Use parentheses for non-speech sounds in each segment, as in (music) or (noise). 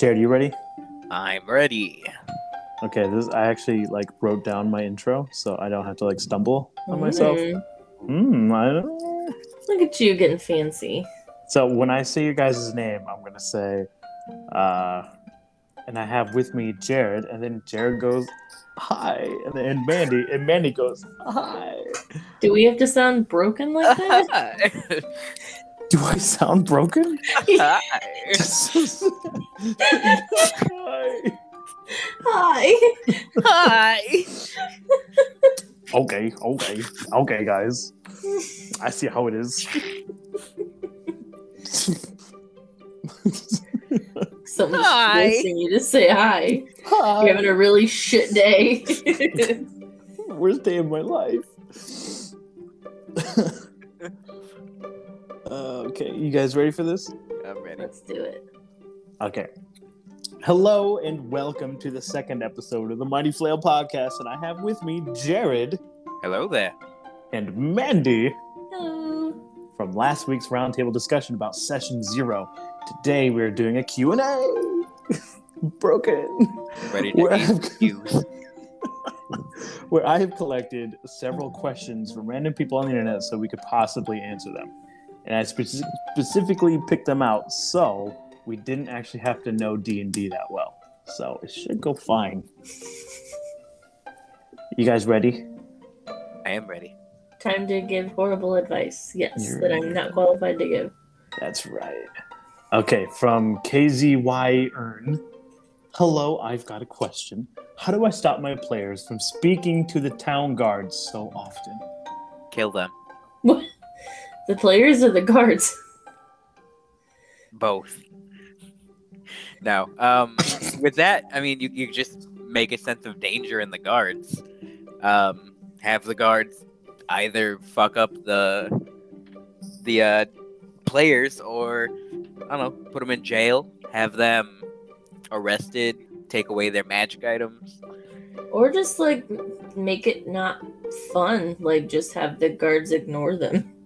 Jared, you ready? I'm ready. Okay, this I actually like wrote down my intro, so I don't have to like stumble on myself. Mm, Hmm. I don't. Look at you getting fancy. So when I say your guys' name, I'm gonna say, uh, and I have with me Jared, and then Jared goes, "Hi," and then Mandy, and Mandy goes, "Hi." Do we have to sound broken like that? (laughs) Do I sound broken? Hi. (laughs) Hi. Hi. Hi. Okay, okay, okay, guys. I see how it is. Someone's Hi. forcing you to say hi. Hi. You're having a really shit day. (laughs) Worst day of my life. (laughs) Uh, okay, you guys ready for this? I'm ready. Let's do it. Okay. Hello and welcome to the second episode of the Mighty Flail podcast, and I have with me Jared Hello there. and Mandy Hello. from last week's roundtable discussion about session zero. Today we're doing a Q&A. (laughs) Broken. Ready to Where eat I've- (laughs) where I have collected several questions from random people on the internet so we could possibly answer them. And I speci- specifically picked them out so we didn't actually have to know D&D that well. So it should go fine. You guys ready? I am ready. Time to give horrible advice. Yes, You're that I'm not qualified to give. That's right. Okay, from KZY Earn. Hello, I've got a question. How do I stop my players from speaking to the town guards so often? Kill them. The players or the guards? (laughs) Both. No. Um with that, I mean you, you just make a sense of danger in the guards. Um have the guards either fuck up the the uh players or I don't know, put them in jail, have them arrested, take away their magic items. Or just like make it not fun. Like just have the guards ignore them. (laughs)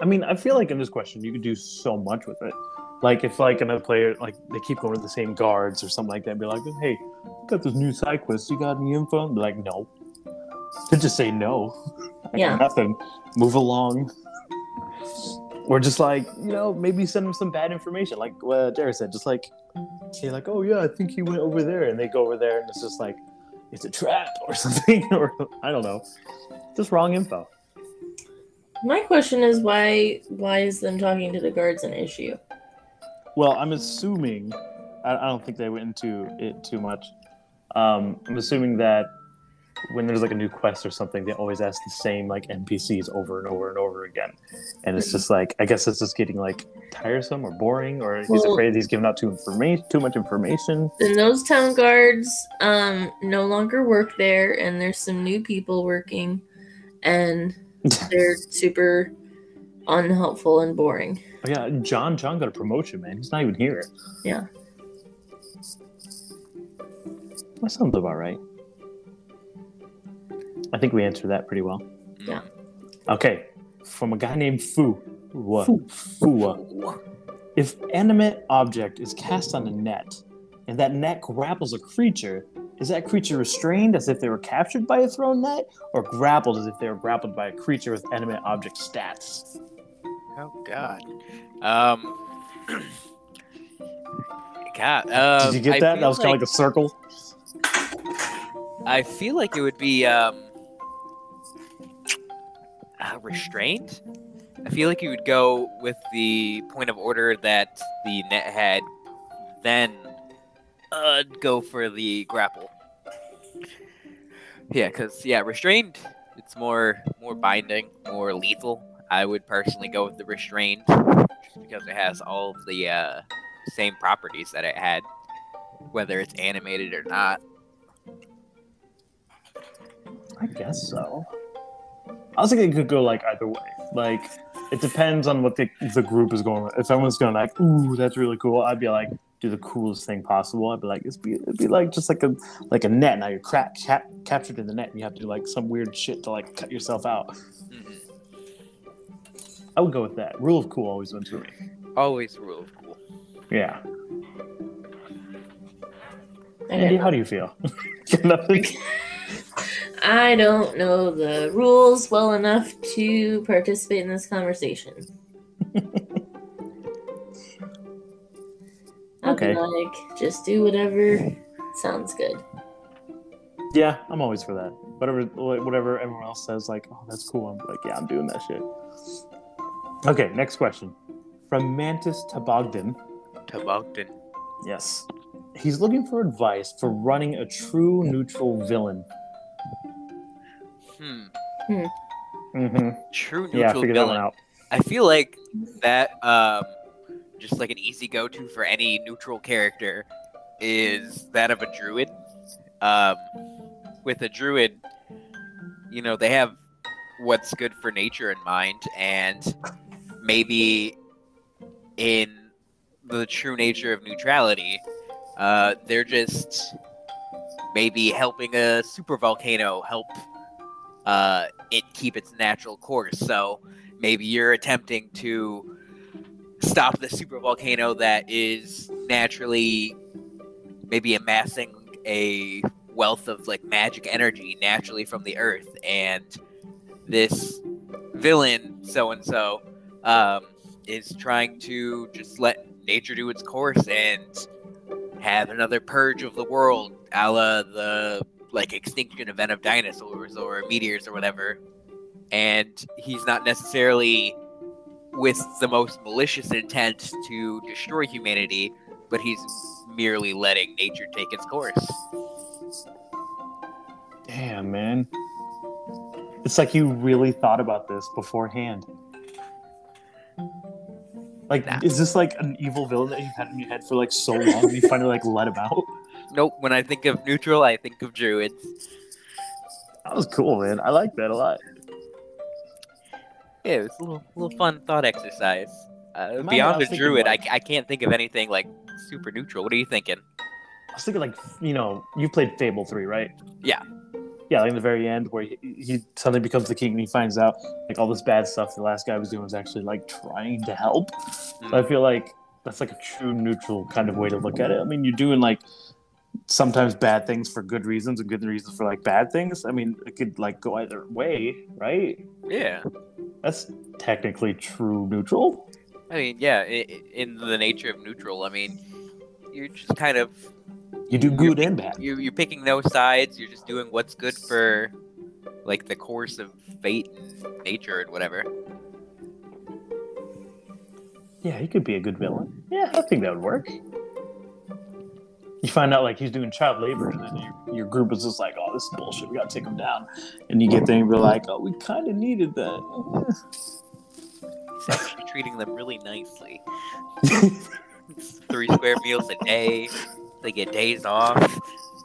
I mean, I feel like in this question you could do so much with it. Like if like another player like they keep going to the same guards or something like that, and be like, "Hey, got this new side quest. You got any info?" And be like, "No." To just say no. Yeah. nothing. Move along. Or just like you know, maybe send them some bad information, like what Derek said. Just like say like, "Oh yeah, I think he went over there," and they go over there, and it's just like it's a trap or (laughs) something, or I don't know, just wrong info. My question is why why is them talking to the guards an issue? Well, I'm assuming. I, I don't think they went into it too much. Um, I'm assuming that when there's like a new quest or something, they always ask the same like NPCs over and over and over again, and it's just like I guess it's just getting like tiresome or boring, or he's Well- afraid he's giving out too information, too much information. Then those town guards um no longer work there and there's some new people working and they're super unhelpful and boring. Oh, yeah, John. John got a promotion, man. He's not even here. Yeah. That sounds about right. I think we answered that pretty well. Yeah. Okay, from a guy named Fu. Fu. Fu. Fu. If animate object is cast on a net, and that net grapples a creature, is that creature restrained as if they were captured by a thrown net, or grappled as if they were grappled by a creature with animate object stats? Oh God. Um. (clears throat) God. Um, Did you get I that? That was kind of like like- a circle. I feel like it would be um uh, restrained. I feel like you would go with the point of order that the net had, then uh, go for the grapple. Yeah, because yeah, restrained. It's more more binding, more lethal. I would personally go with the restrained, just because it has all the uh, same properties that it had, whether it's animated or not. I guess so. I was thinking it could go like either way. Like it depends on what the the group is going with. If someone's going like, "Ooh, that's really cool," I'd be like, "Do the coolest thing possible." I'd be like, "It's be it'd be like just like a like a net. Now you're cra- cap- captured in the net, and you have to do like some weird shit to like cut yourself out." Mhm. I would go with that. Rule of cool always wins for me. Always rule of cool. Yeah. Andy, don't, how do you feel? (laughs) Nothing. (laughs) (laughs) I don't know the rules well enough to participate in this conversation. Okay. be like, just do whatever sounds good. Yeah, I'm always for that. Whatever, whatever everyone else says, like, oh, that's cool. I'm like, yeah, I'm doing that shit. Okay, next question from Mantis Tabogden. Toboggan. Yes, he's looking for advice for running a true neutral villain. Hmm. Mm-hmm. True neutral Yeah, figure that one out. I feel like that um just like an easy go to for any neutral character is that of a druid. Um with a druid, you know, they have what's good for nature in mind and maybe in the true nature of neutrality, uh they're just maybe helping a super volcano help uh it keep its natural course. So maybe you're attempting to stop the super volcano that is naturally maybe amassing a wealth of like magic energy naturally from the earth. And this villain so and so um is trying to just let nature do its course and have another purge of the world a la the like extinction event of dinosaurs or meteors or whatever. And he's not necessarily with the most malicious intent to destroy humanity, but he's merely letting nature take its course. Damn, man. It's like you really thought about this beforehand. Like, Nah. is this like an evil villain that you've had in your head for like so long and you finally like let him out? (laughs) Nope, when I think of neutral, I think of druids. That was cool, man. I like that a lot. Yeah, it was a little, little fun thought exercise. Uh, beyond the druid, like- I, I can't think of anything like super neutral. What are you thinking? I was thinking like, you know, you played Fable 3, right? Yeah. Yeah, like in the very end where he, he suddenly becomes the king and he finds out like all this bad stuff the last guy was doing was actually like trying to help. So I feel like that's like a true neutral kind of way to look at it. I mean, you're doing like sometimes bad things for good reasons and good reasons for like bad things. I mean, it could like go either way, right? Yeah, That's technically true neutral. I mean, yeah, in the nature of neutral, I mean, you're just kind of You do good and bad. you you're picking no sides. You're just doing what's good for like the course of fate and nature and whatever. Yeah, he could be a good villain. Yeah, I think that would work. You find out like he's doing child labor, and then your, your group is just like, "Oh, this is bullshit. We gotta take him down." And you get there and be like, "Oh, we kind of needed that." He's actually treating them really nicely. (laughs) Three square meals a day. They get days off.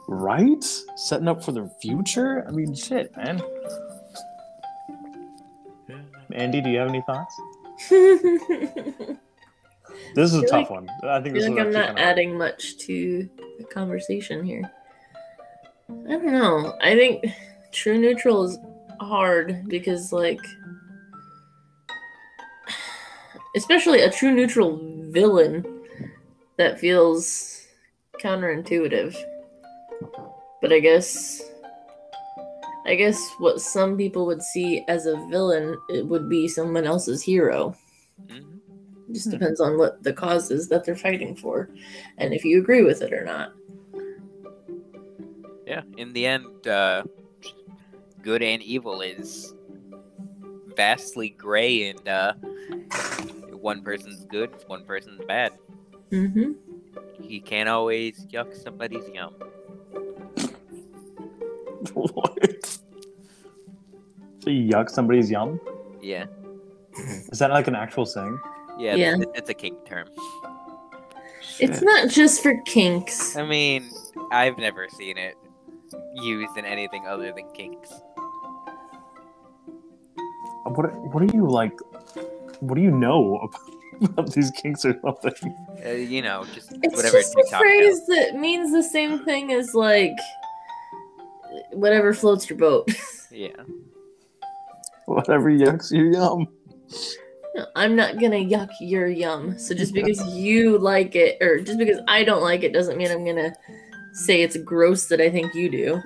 right? Setting up for the future. I mean, shit, man. Andy, do you have any thoughts? (laughs) I This is a tough like- one. I think this feel is like I'm not kinda- adding much to the conversation here. I don't know. I think true neutral is hard because, like, especially a true neutral villain that feels counterintuitive. But I guess, I guess what some people would see as a villain, it would be someone else's hero. Mhm. It just Hmm. depends on what the cause is that they're fighting for, and if you agree with it or not. Yeah, in the end, uh, good and evil is vastly gray, and uh, one person's good, one person's bad. Mm-hmm. You can't always yuck somebody's yum. (laughs) what? So you yuck somebody's yum? Yeah, Is that like an actual saying? Yeah, Yeah. It's, it's a kink term. It's not just for kinks. I mean, I've never seen it used in anything other than kinks. What What do you like? What do you know (laughs) about these kinks or something? Uh, you know, just It's whatever just a phrase knows. that means the same thing as like whatever floats your boat. (laughs) Yeah, Whatever yucks your yum. I'm not gonna yuck your yum. So just because (laughs) you like it, or just because I don't like it, doesn't mean I'm gonna say it's gross that I think you do.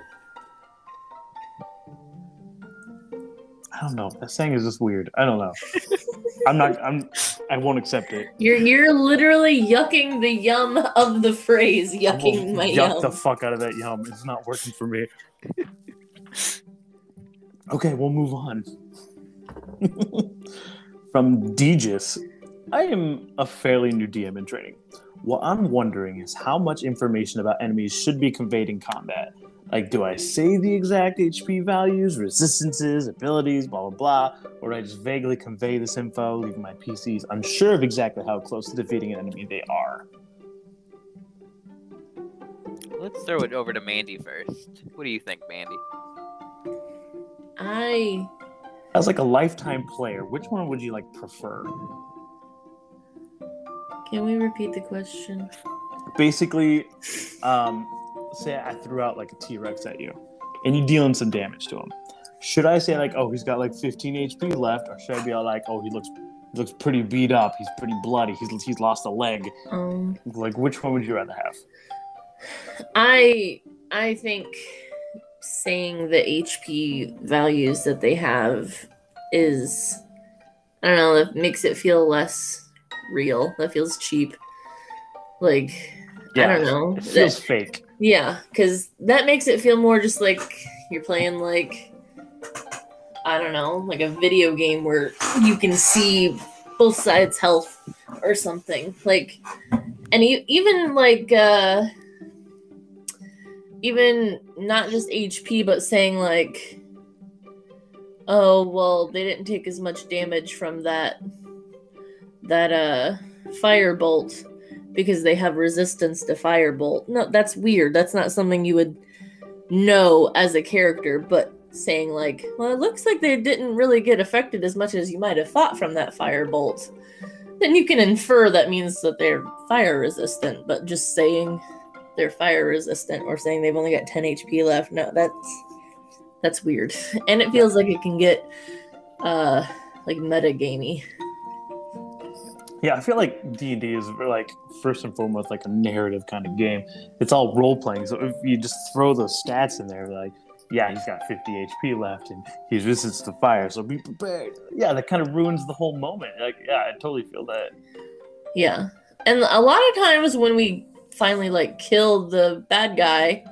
I don't know. That saying is just weird. I don't know. I'm not. I'm. I won't accept it. You're you're literally yucking the yum of the phrase yucking my yum. yuck yum. the fuck out of that yum. It's not working for me. (laughs) okay, we'll move on. (laughs) From Degis, I am a fairly new DM in training. What I'm wondering is how much information about enemies should be conveyed in combat. Like, do I say the exact HP values, resistances, abilities, blah blah blah, or do I just vaguely convey this info, leaving my PCs unsure of exactly how close to defeating an enemy they are? Let's throw it over to Mandy first. What do you think, Mandy? I As like a lifetime player, which one would you like prefer? can we repeat the question? Basically, um, say I threw out like a T Rex at you, and you dealing some damage to him. Should I say like, oh, he's got like 15 HP left, or should I be all like, oh, he looks he looks pretty beat up, he's pretty bloody, he's he's lost a leg. Um, Like, which one would you rather have? I I think saying the HP values that they have is I don't know, that makes it feel less real. That feels cheap. Like I don't know. It feels fake. Yeah, because that makes it feel more just like you're playing like I don't know, like a video game where you can see both sides' health or something. Like, and e- even like uh even not just HP, but saying like, oh well, they didn't take as much damage from that that uh firebolt because they have resistance to firebolt. No, that's weird. That's not something you would know as a character, but saying like, well, it looks like they didn't really get affected as much as you might have thought from that firebolt. Then you can infer that means that they're fire resistant, but just saying they're fire resistant or saying they've only got 10 HP left, no, that's that's weird. (laughs) And it feels like it can get uh like meta gamey. Yeah, I feel like D and D is like first and foremost like a narrative kind of game. It's all role playing. So if you just throw those stats in there, like, yeah, he's got 50 HP left and he's resistance to fire, so be prepared. Yeah, that kind of ruins the whole moment. Like, yeah, I totally feel that. Yeah. And a lot of times when we finally like kill the bad guy,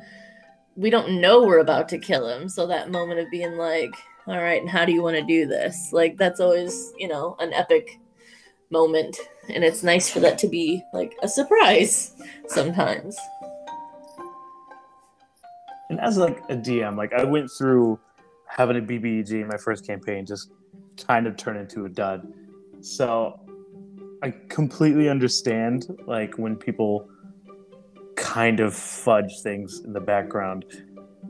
we don't know we're about to kill him. So that moment of being like, all right, and how do you want to do this? Like that's always, you know, an epic moment. And it's nice for that to be like a surprise sometimes. And as like a DM, like I went through having a BBEG in my first campaign, just kind of turned into a dud. So I completely understand like when people kind of fudge things in the background.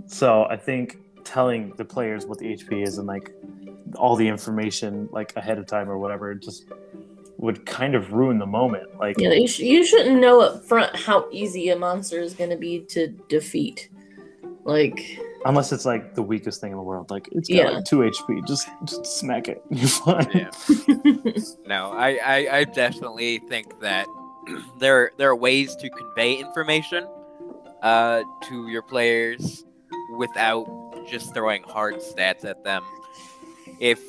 So I think telling the players what the HP is and like all the information like ahead of time or whatever just would kind of ruin the moment. Like Yeah, you, sh- you shouldn't know up front how easy a monster is going to be to defeat. Like, unless it's like the weakest thing in the world, like it's got Yeah. like two HP, just just smack it. (laughs) You're fine. Yeah. (laughs) No, I, I, I definitely think that (clears throat) there there are ways to convey information uh, to your players without just throwing hard stats at them. If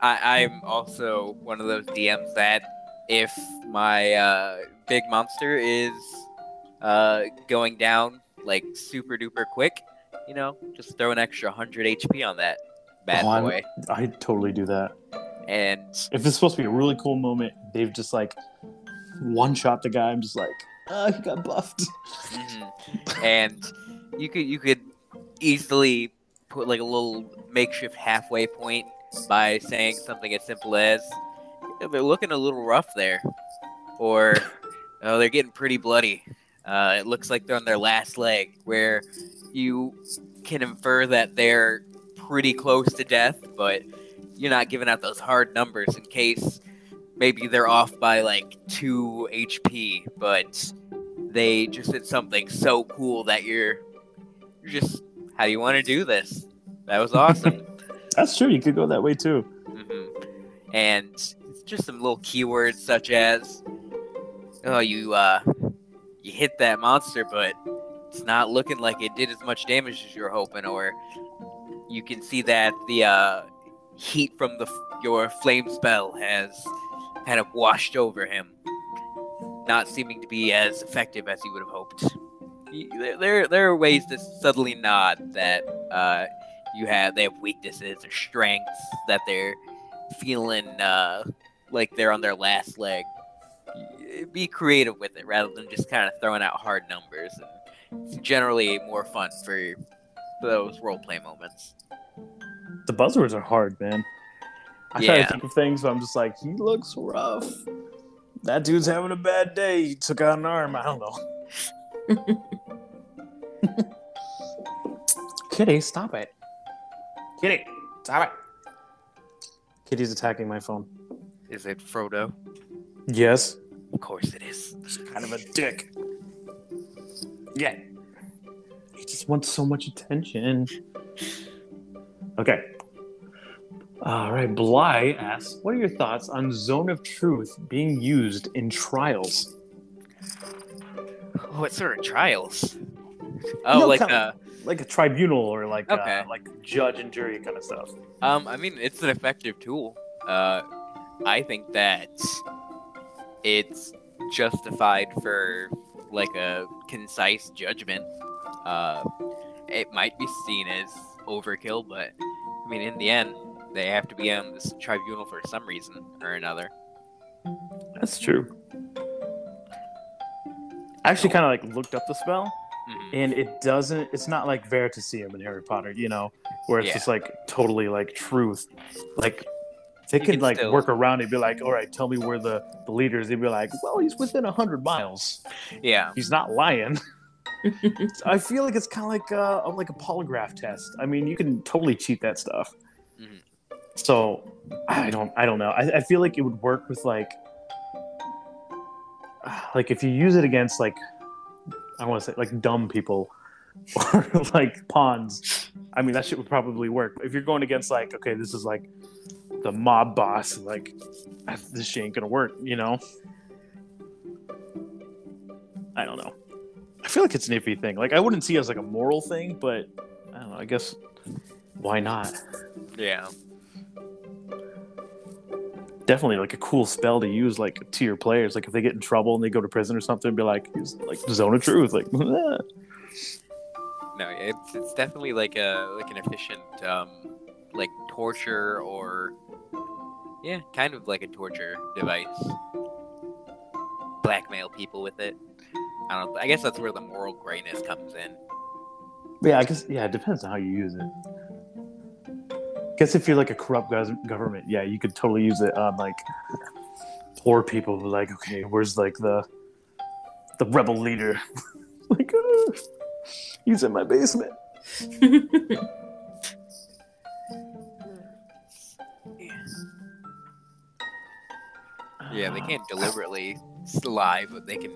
I, I'm also one of those DMs that if my uh, big monster is uh, going down like super duper quick, you know, just throw an extra 100 HP on that bad Oh, boy. I totally do that. And If it's supposed to be a really cool moment, they've just like one shot the guy. I'm just like, oh, he got buffed. Mhm. and you could you could easily put like a little makeshift halfway point by saying something as simple as "Yeah, they're looking a little rough there or (laughs) oh they're getting pretty bloody uh, it looks like they're on their last leg where you can infer that they're pretty close to death but you're not giving out those hard numbers in case maybe they're off by like 2 hp but they just did something so cool that you're you're just how do you want to do this that was awesome (laughs) That's true. You could go that way too. hmm and it's just some little keywords such as oh you uh you hit that monster but it's not looking like it did as much damage as you were hoping, or you can see that the uh, heat from the your flame spell has kind of washed over him, not seeming to be as effective as you would have hoped. There, there are ways to subtly nod that uh, you have they have weaknesses or strengths that they're feeling uh, like they're on their last leg. Be creative with it rather than just kind of throwing out hard numbers. And it's generally more fun for those role play moments. The buzzwords are hard, man. I try to think of things, but I'm just like, he looks rough. That dude's having a bad day. He took out an arm. I don't know. (laughs) Kitty, stop it. Kitty, stop it. Kitty's attacking my phone. Is it Frodo? Yes. Of course it is. He's kind of a dick. Yeah. He just wants so much attention. Okay. All right. Bly asks, "What are your thoughts on Zone of Truth being used in trials?" What sort of trials? Oh, like uh, like a tribunal or like okay. uh, like judge and jury kind of stuff. Um, I mean, it's an effective tool. Uh, I think that it's justified for like a concise judgment. Uh, it might be seen as overkill, but I mean, in the end, they have to be on this tribunal for some reason or another. That's true. I actually kind of like looked up the spell, Mhm. and it doesn't. It's not like Veritaserum in Harry Potter, you know, where it's Yeah. just like totally like truth. Like they could like still- work around it, be like, all right, tell me where the the leaders. They'd be like, well, he's within a hundred miles. Yeah, He's not lying. (laughs) I feel like it's kind of like uh like a polygraph test. I mean, you can totally cheat that stuff. Mhm. So I don't I don't know. I, I feel like it would work with like like if you use it against like I want to say like dumb people (laughs) or like pawns. I mean, that shit would probably work. If you're going against like okay, this is like the mob boss, like ah, this shit ain't gonna work, you know. I don't know. I feel like it's an iffy thing. Like I wouldn't see it as like a moral thing, but I don't know. I guess why not? yeah. Definitely like a cool spell to use like to your players. Like if they get in trouble and they go to prison or something, be like, like zone of truth. Like (laughs) No, it's it's definitely like a like an efficient um like torture or yeah, kind of like a torture device. Blackmail people with it. I don't. I guess that's where the moral grayness comes in. yeah, I guess yeah, it depends on how you use it. Guess if you're like a corrupt government, yeah, you could totally use it on like poor people. Like, okay, where's like the the rebel leader? (laughs) like, uh, (laughs) he's in my basement. (laughs) Yeah, they can't deliberately lie, but they can.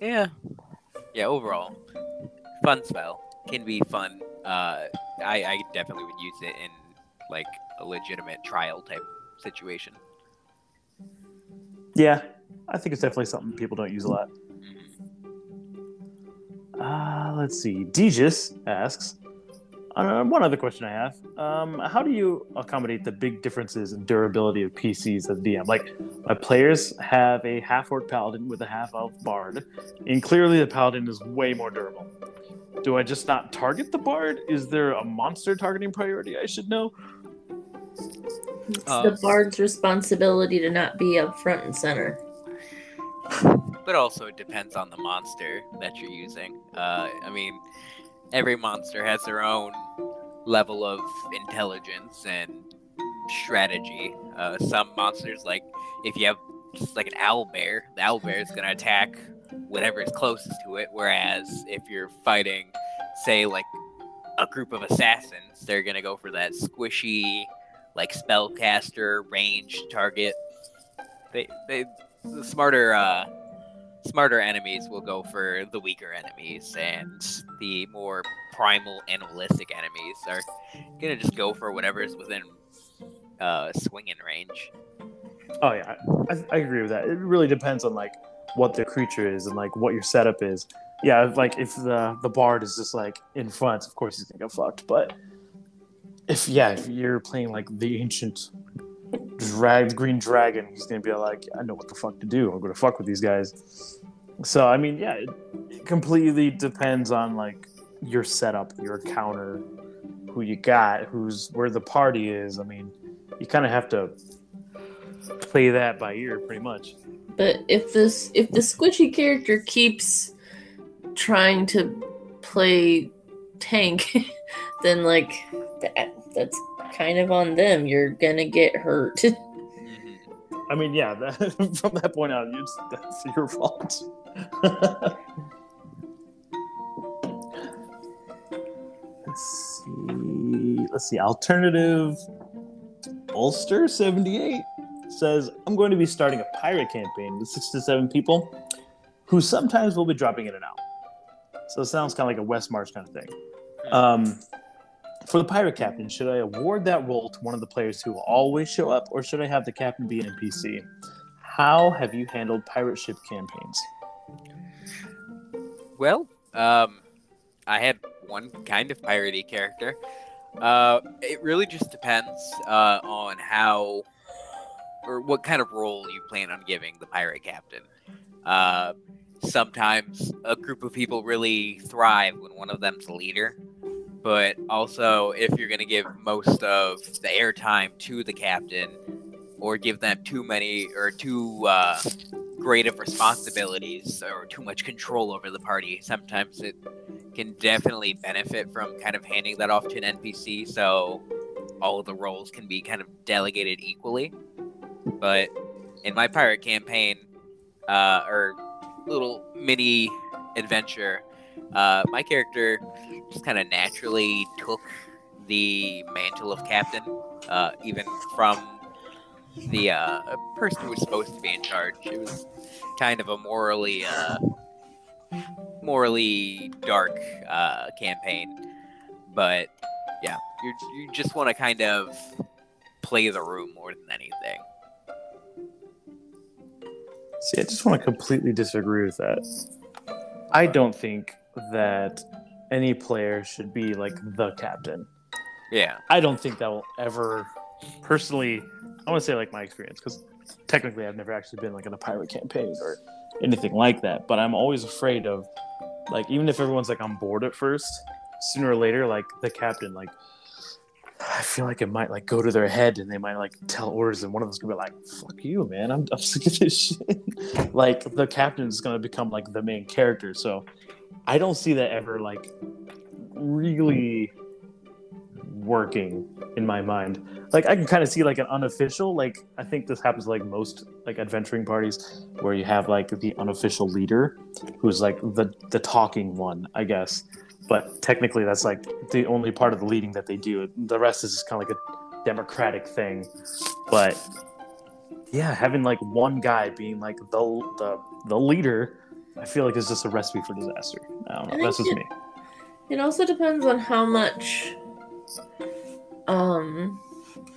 Yeah, yeah. Overall, fun spell can be fun. Uh, I I definitely would use it in like a legitimate trial type situation. Yeah, I think it's definitely something people don't use a lot. Uh, let's see. Degis asks, uh, one other question I have. Um, how do you accommodate the big differences in durability of PCs as DM? Like, my players have a half orc paladin with a half elf bard, and clearly the paladin is way more durable. Do I just not target the bard? Is there a monster targeting priority I should know? It's Uh, the bard's responsibility to not be up front and center. But also, it depends on the monster that you're using. Uh, I mean, every monster has their own level of intelligence and strategy. Uh, some monsters, like if you have like an owl bear, the owl bear is gonna attack whatever is closest to it. Whereas if you're fighting, say, like a group of assassins, they're gonna go for that squishy, like spellcaster range target. They they the smarter uh smarter enemies will go for the weaker enemies and the more primal animalistic enemies are gonna just go for whatever is within uh swinging range Oh yeah, I, I agree with that. It really depends on like what the creature is and like what your setup is. yeah, like if the the bard is just like in front, of course he's gonna get fucked. But if yeah, if you're playing like the ancient drag green dragon, he's gonna be like, I know what the fuck to do. I'm gonna fuck with these guys. So I mean, yeah, it, it completely depends on like your setup, your counter, who you got, who's where the party is. I mean, you kind of have to play that by ear, pretty much. But if this if the squishy character keeps trying to play tank, (laughs) then like that, that's kind of on them. You're gonna get hurt. (laughs) I mean, yeah, that, (laughs) from that point out, it's, that's your fault. let's see. Let's see. Alternative Ulster seventy eight says, "I'm going to be starting a pirate campaign with six to seven people, who sometimes will be dropping in and out." So it sounds kind of like a West March kind of thing. Um, for the pirate captain, should I award that role to one of the players who will always show up, or should I have the captain be an NPC? How have you handled pirate ship campaigns? Well, um, I had one kind of piratey character. Uh, it really just depends uh, on how or what kind of role you plan on giving the pirate captain. Uh, sometimes a group of people really thrive when one of them's the leader, but also if you're going to give most of the airtime to the captain or give them too many or too uh, great of responsibilities or too much control over the party, sometimes it can definitely benefit from kind of handing that off to an NPC so all of the roles can be kind of delegated equally. But in my pirate campaign, uh, or little mini adventure, uh, my character just kind of naturally took the mantle of captain, uh, even from the uh, person who was supposed to be in charge. It was kind of a morally, uh, morally dark uh, campaign, but yeah, you you just want to kind of play the room more than anything. See, I just want to completely disagree with that. I don't think that any player should be like the captain. Yeah. I don't think that will ever, personally, I want to say like my experience because technically I've never actually been like in a pirate campaign or anything like that. But I'm always afraid of like even if everyone's like on board at first, sooner or later like the captain like I feel like it might like go to their head and they might like tell orders and one of them's gonna be like, "Fuck you, man! I'm, I'm (laughs) sick of this shit." like the captain is gonna become like the main character, so I don't see that ever like really working in my mind. Like I can kind of see like an unofficial, like I think this happens like most like adventuring parties where you have like the unofficial leader who's like the the talking one, I guess. But technically that's like the only part of the leading that they do. The rest is just kind of like a democratic thing. But yeah, having like one guy being like the the the leader, I feel like is just a recipe for disaster. I don't know. I That's just it- me. It also depends on how much, um,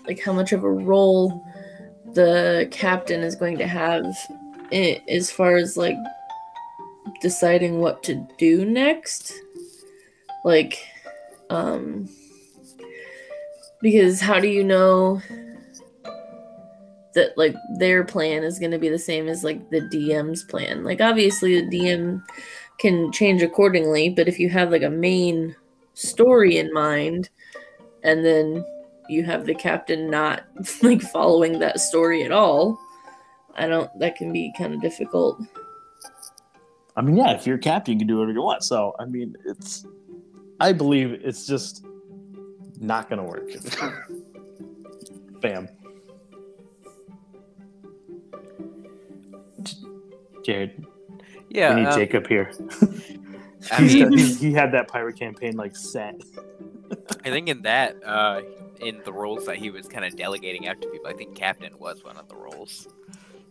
like how much of a role the captain is going to have as far as like deciding what to do next. Like, um, because how do you know that like their plan is going to be the same as like the DM's plan? Like, obviously, the DM can change accordingly but if you have like a main story in mind and then you have the captain not (laughs) like following that story at all i don't that can be kind of difficult I mean, yeah, if you're a captain, you can do whatever you want. So, I mean, it's, I believe it's just not going to work. Bam. Jared, Yeah. we need um, Jacob here. I mean- he, he had that pirate campaign like set. I think in that, uh, in the roles that he was kind of delegating out to people, I think captain was one of the roles,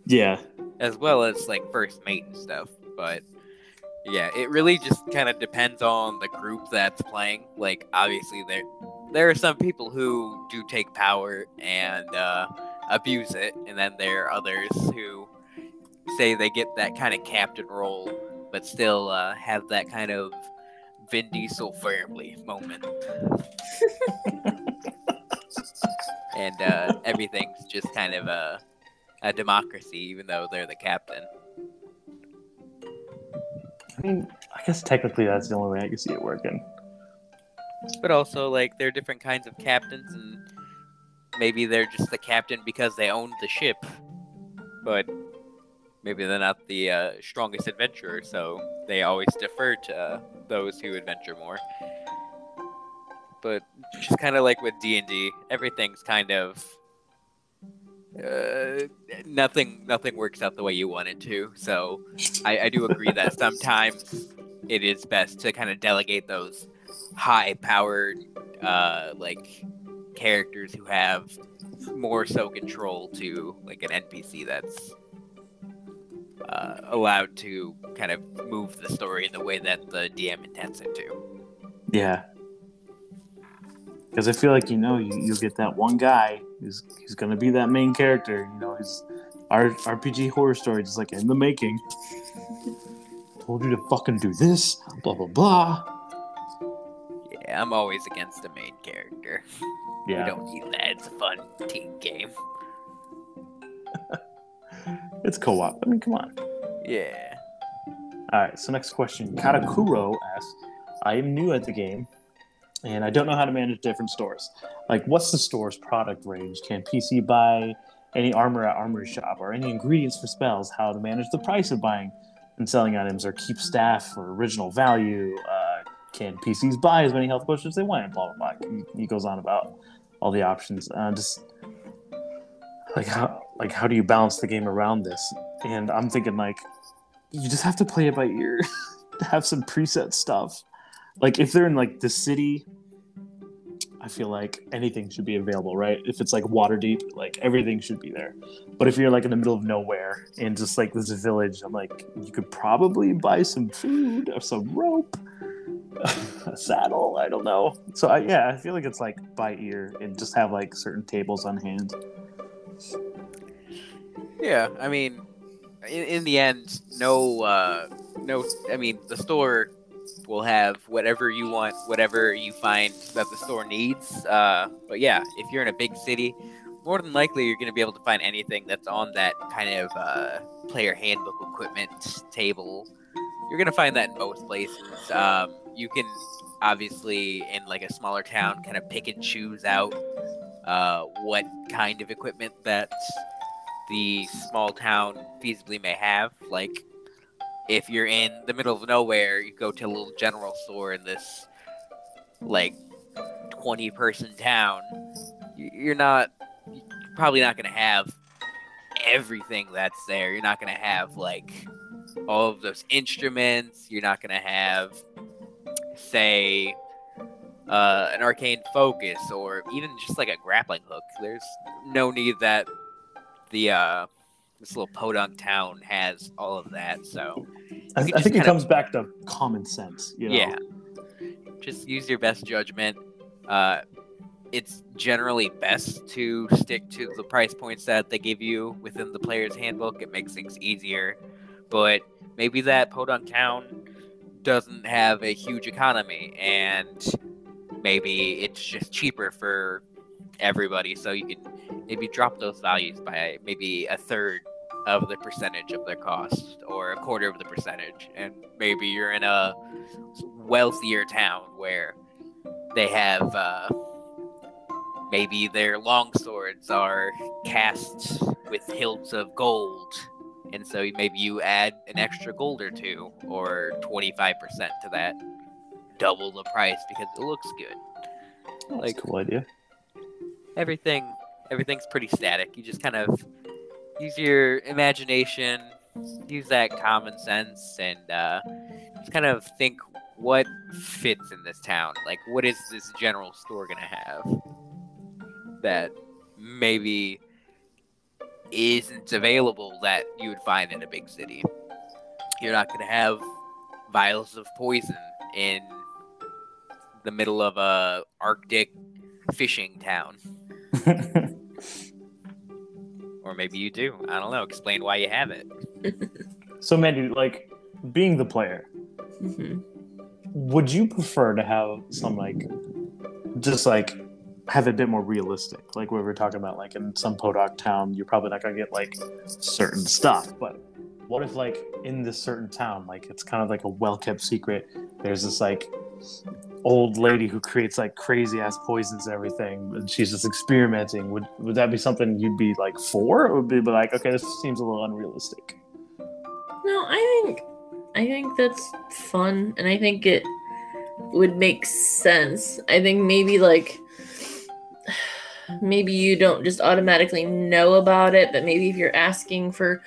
Yeah. as well as like first mate and stuff. But yeah, it really just kind of depends on the group that's playing. Like, obviously, there there are some people who do take power and uh, abuse it, and then there are others who say they get that kind of captain role but still uh, have that kind of Vin Diesel family moment. (laughs) and uh, everything's just kind of a, a democracy, even though they're the captain. I mean, I guess technically that's the only way I can see it working. But also, like, there are different kinds of captains, and maybe they're just the captain because they own the ship. But maybe they're not the uh, strongest adventurer, so they always defer to uh, those who adventure more. But just kind of like with D and D, everything's kind of uh, nothing. Nothing works out the way you want it to. So I, I do (laughs) agree that sometimes it is best to kind of delegate those high-powered, uh, like characters who have more so control to like an NPC that's uh, allowed to kind of move the story in the way that the DM intends it to. Yeah. Because I feel like you know you you get that one guy who's who's gonna be that main character. You know, he's our RPG horror story, just like in the making. Told you to fucking do this, blah blah blah. Yeah, I'm always against the main character. Yeah, We don't need that. It's a fun team game. (laughs) it's co-op. I mean, come on. Yeah. All right. So next question, Katakuro asks, "I am new at the game, and I don't know how to manage different stores. Like, what's the store's product range? Can PC buy any armor at Armory Shop, or any ingredients for spells? How to manage the price of buying and selling items, or keep staff for original value? Uh, can PCs buy as many health potions as they want? Blah blah blah." He, he goes on about all the options. Uh, just like how like how do you balance the game around this? And I'm thinking like you just have to play it by ear. (laughs) have some preset stuff. Like if they're in like the city, I feel like anything should be available, right? If it's like Waterdeep, like everything should be there. But if you're like in the middle of nowhere and just like this village, I'm like, you could probably buy some food or some rope, (laughs) a saddle. I don't know. So I, yeah, I feel like it's like by ear and just have like certain tables on hand. Yeah, I mean, in, in the end, no, uh, no. I mean, the store will have whatever you want, whatever you find that the store needs. Uh, but yeah, if you're in a big city, more than likely you're going to be able to find anything that's on that kind of uh, player handbook equipment table. You're going to find that in most places. Um, you can obviously in like a smaller town kind of pick and choose out uh, what kind of equipment that the small town feasibly may have. Like, if you're in the middle of nowhere, you go to a little general store in this, like, 20 person town, you're not, you're probably not going to have everything that's there. You're not going to have, like, all of those instruments. You're not going to have, say, uh, an arcane focus or even just like a grappling hook. There's no need that the uh this little podunk town has all of that so I, I think it comes back to common sense. You know? yeah just use your best judgment uh it's generally best to stick to the price points that they give you within the player's handbook it makes things easier but maybe that podunk town doesn't have a huge economy and maybe it's just cheaper for everybody so you can maybe drop those values by maybe a third of the percentage of their cost or a quarter of the percentage and maybe you're in a wealthier town where they have uh, maybe their long swords are cast with hilts of gold and so maybe you add an extra gold or two or 25% to that double the price because it looks good That's Like- a cool idea. everything everything's pretty static you just kind of use your imagination use that common sense and uh, just kind of think what fits in this town. Like what is this general store gonna have that maybe isn't available that you would find in a big city? You're not gonna have vials of poison in the middle of a arctic fishing town (laughs) or maybe you do. I don't know. Explain why you have it. (laughs) so, Mandy, like, being the player, hmm would you prefer to have some like just like have it a bit more realistic like what we were talking about like in some Podoc town you're probably not gonna get like certain stuff but what if like in this certain town like it's kind of like a well-kept secret there's this like old lady who creates like crazy ass poisons and everything and she's just experimenting would would that be something you'd be like for or would be like okay this seems a little unrealistic No, I think I think that's fun, and I think it would make sense. I think maybe like (sighs) maybe you don't just automatically know about it, but maybe if you're asking for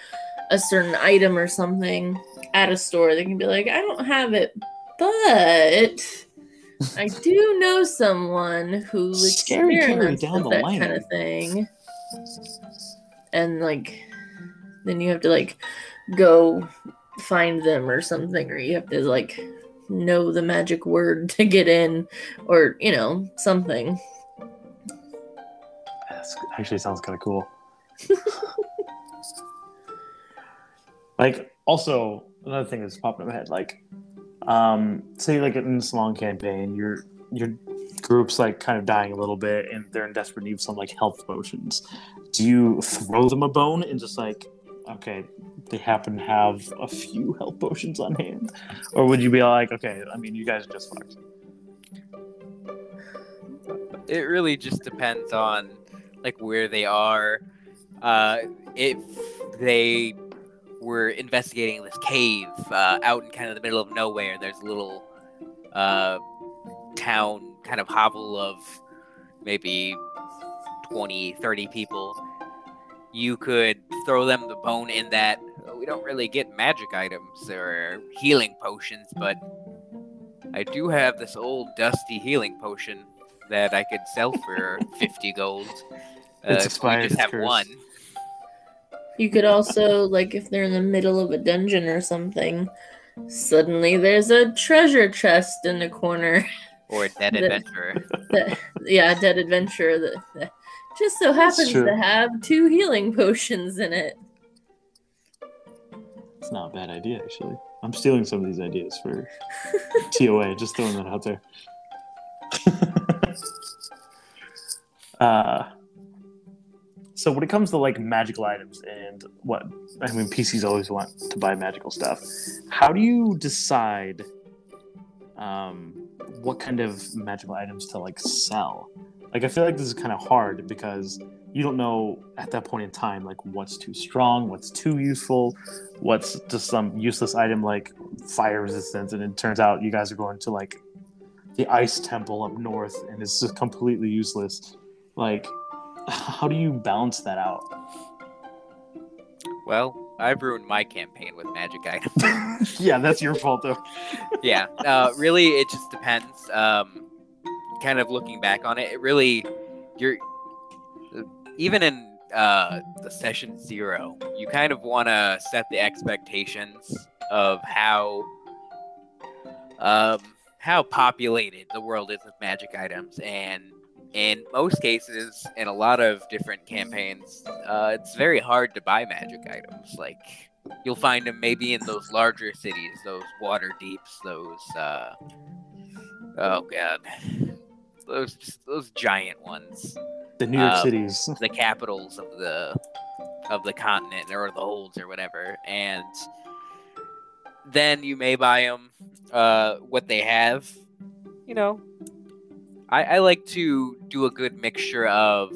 a certain item or something at a store, they can be like, "I don't have it, but." I do know someone who Scary experiments down with the that line. kind of thing, and like, then you have to like go find them or something, or you have to like know the magic word (laughs) to get in, or you know something. That's actually sounds kind of cool. (laughs) like, also another thing that's popping in my head, like, um, say like in this long campaign, your your group's like kind of dying a little bit, and they're in desperate need of some like health potions. Do you throw them a bone and just like, okay, they happen to have a few (laughs) health potions on hand, or would you be like, okay, I mean, you guys are just fucked. it really just depends on like where they are uh if they were investigating this cave uh, out in kind of the middle of nowhere there's a little uh town kind of hovel of maybe 20 30 people you could throw them the bone in that uh, we don't really get magic items or healing potions but i do have this old dusty healing potion that I could sell for (laughs) 50 gold. Uh, It's expired, We just have one. You could also like if they're in the middle of a dungeon or something. Suddenly, there's a treasure chest in the corner. Or a dead (laughs) The- adventurer. that, yeah, dead adventurer that, that just so happens to have two healing potions in it. It's not a bad idea, actually. I'm stealing some of these ideas for (laughs) TOA, just throwing that out there. (laughs) uh, so when it comes to like magical items and what I mean, PCs always want to buy magical stuff. How do you decide um, what kind of magical items to like sell? Like, I feel like this is kind of hard because you don't know at that point in time like what's too strong, what's too useful, what's just some useless item like fire resistance, and it turns out you guys are going to like the ice temple up north, and it's just completely useless. Like, how do you balance that out? Well, I've ruined my campaign with magic items. (laughs) yeah, that's your fault though. (laughs) yeah, uh, really, it just depends. Um, kind of looking back on it, it really, you're even in uh, the session zero, you kind of want to set the expectations of how um, how populated the world is with magic items, and in most cases, in a lot of different campaigns, uh, it's very hard to buy magic items. Like you'll find them maybe in those larger cities, those Waterdeeps, those uh, oh god, those just those giant ones, The New York Um, cities. (laughs) the capitals of the of the continent or the holds or whatever, and then you may buy them uh, what they have. You know, I, I like to do a good mixture of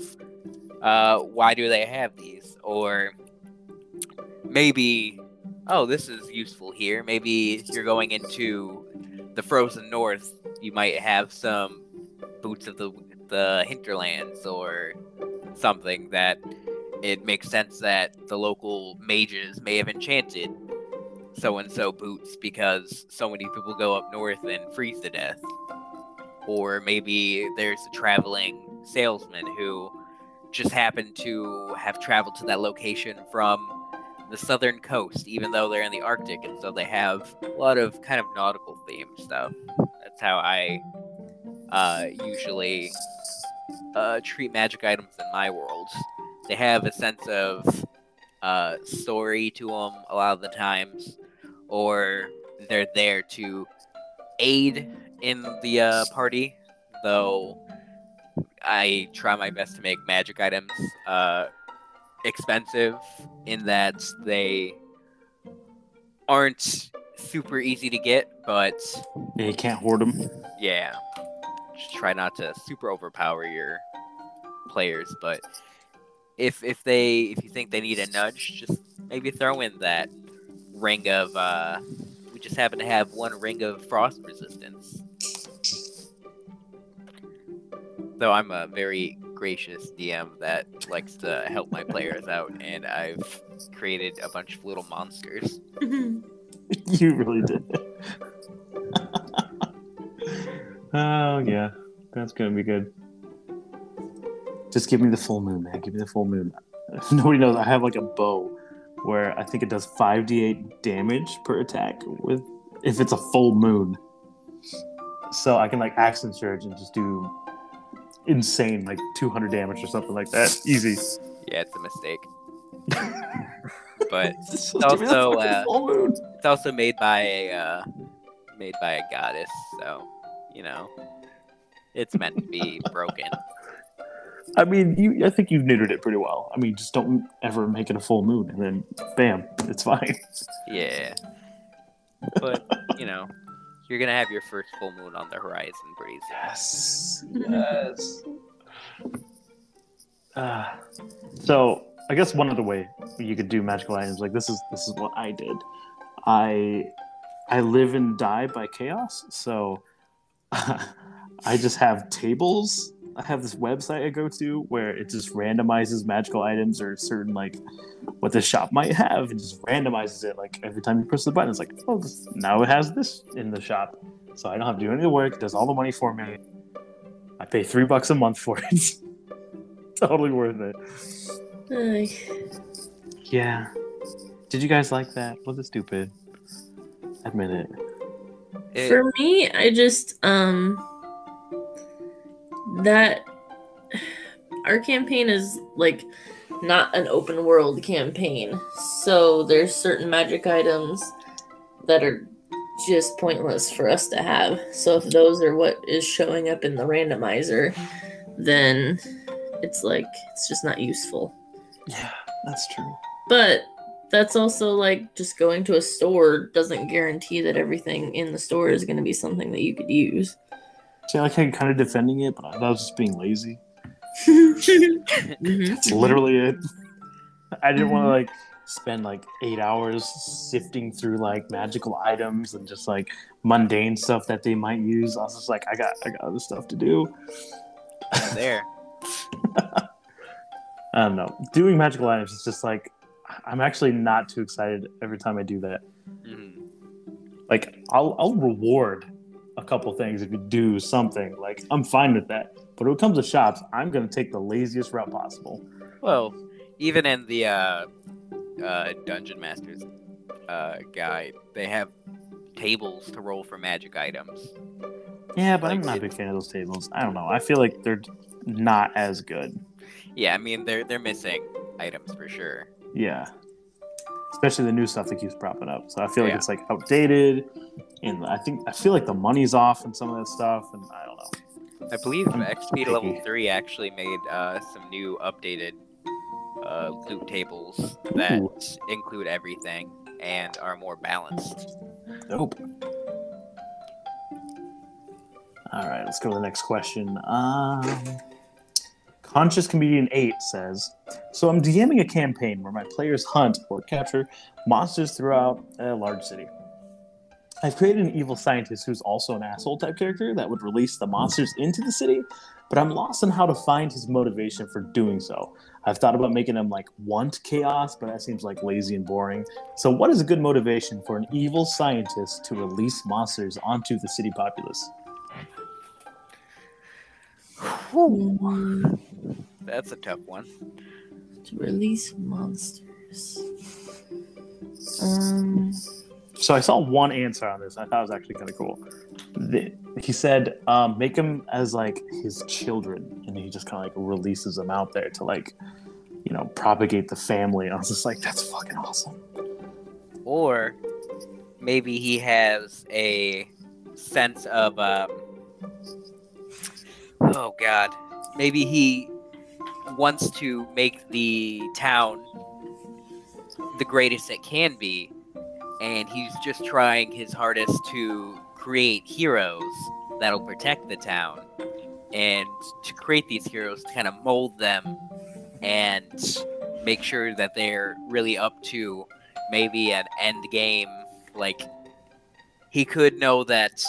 uh, why do they have these, or maybe oh this is useful here. Maybe if you're going into the frozen north, you might have some boots of the the hinterlands or something that it makes sense that the local mages may have enchanted so and so boots because so many people go up north and freeze to death. Or maybe there's a traveling salesman who just happened to have traveled to that location from the southern coast, even though they're in the Arctic, and so they have a lot of kind of nautical themed stuff. That's how I uh, usually uh, treat magic items in my world. They have a sense of uh, story to them a lot of the times, or they're there to aid in the uh, party. Though I try my best to make magic items uh, expensive in that they aren't super easy to get, but Yeah, you can't hoard them. yeah, just try not to super overpower your players. But if if they if you think they need a nudge, just maybe throw in that ring of. Uh, we just happen to have one ring of frost resistance. Though I'm a very gracious DM that likes to help my players out, and I've created a bunch of little monsters. (laughs) you really did. (laughs) oh yeah, that's gonna be good. Just give me the full moon, man. Give me the full moon. (laughs) Nobody knows. I have like a bow where I think it does five d8 damage per attack with if it's a full moon. So I can like action surge and just do insane like 200 damage or something like that. Easy. Yeah, it's a mistake. (laughs) but Just give me the also, fucking full moon. it's also made by a uh, made by a goddess, so you know it's meant to be (laughs) broken. I mean, you. I think you've neutered it pretty well. I mean, just don't ever make it a full moon, and then bam, it's fine. Yeah, (laughs) but you know you're gonna have your first full moon on the horizon pretty soon. Yes, yes. Uh, so I guess one other way you could do magical items like this is this is what I did. I I live and die by chaos, so (laughs) I just have tables. I have this website I go to where it just randomizes magical items or certain like what the shop might have and just randomizes it. Like every time you press the button, it's like, oh, this, now it has this in the shop, so I don't have to do any of the work. It does all the money for me. I pay three bucks a month for it. (laughs) totally worth it. Ay. Yeah. Did you guys like that? Was it stupid? Admit it. It- For me, I just um that our campaign is like not an open world campaign. So there's certain magic items that are just pointless for us to have. So if those are what is showing up in the randomizer, then it's like it's just not useful. Yeah, that's true. But that's also like just going to a store doesn't guarantee that everything in the store is going to be something that you could use. See, I like how you're kind of defending it, but I was just being lazy. Mhm. That's literally it. I didn't want to like spend like eight hours sifting through like magical items and just like mundane stuff that they might use. I was just like, I got, I got other stuff to do. there. (laughs) I don't know. Doing magical items is just like, I'm actually not too excited every time I do that. Mhm. Like, I'll, I'll reward a couple things if you do something. Like, I'm fine with that. But when it comes to shops, I'm gonna take the laziest route possible. Well, even in the uh, uh, Dungeon Masters uh, guide, they have tables to roll for magic items. Yeah, but I'm not a big fan of those tables. I don't know. I feel like they're not as good. Yeah, I mean they're they're missing items for sure. Yeah. Especially the new stuff that keeps popping up. So I feel like Yeah. it's like outdated. And I think I feel like the money's off and some of that stuff. And I don't know. I believe I'm XP level three actually made uh, some new updated uh, loot tables that Ooh. include everything and are more balanced. Nope. All right, let's go to the next question. Um, Conscious Comedian 8 says So I'm DMing a campaign where my players hunt or capture monsters throughout a large city. I've created an evil scientist who's also an asshole type character that would release the monsters into the city, but I'm lost on how to find his motivation for doing so. I've thought about making him like want chaos, but that seems like lazy and boring. So, what is a good motivation for an evil scientist to release monsters onto the city populace? That's a tough one. to release monsters. Um, So, I saw one answer on this. I thought it was actually kind of cool. The- he said, um, make them as like his children, and he just kind of like releases them out there to like, you know, propagate the family. And I was just like, that's fucking awesome. Or maybe he has a sense of um, oh god, maybe he wants to make the town the greatest it can be, and he's just trying his hardest to create heroes that'll protect the town, and to create these heroes, to kind of mold them and make sure that they're really up to maybe an end game. Like, he could know that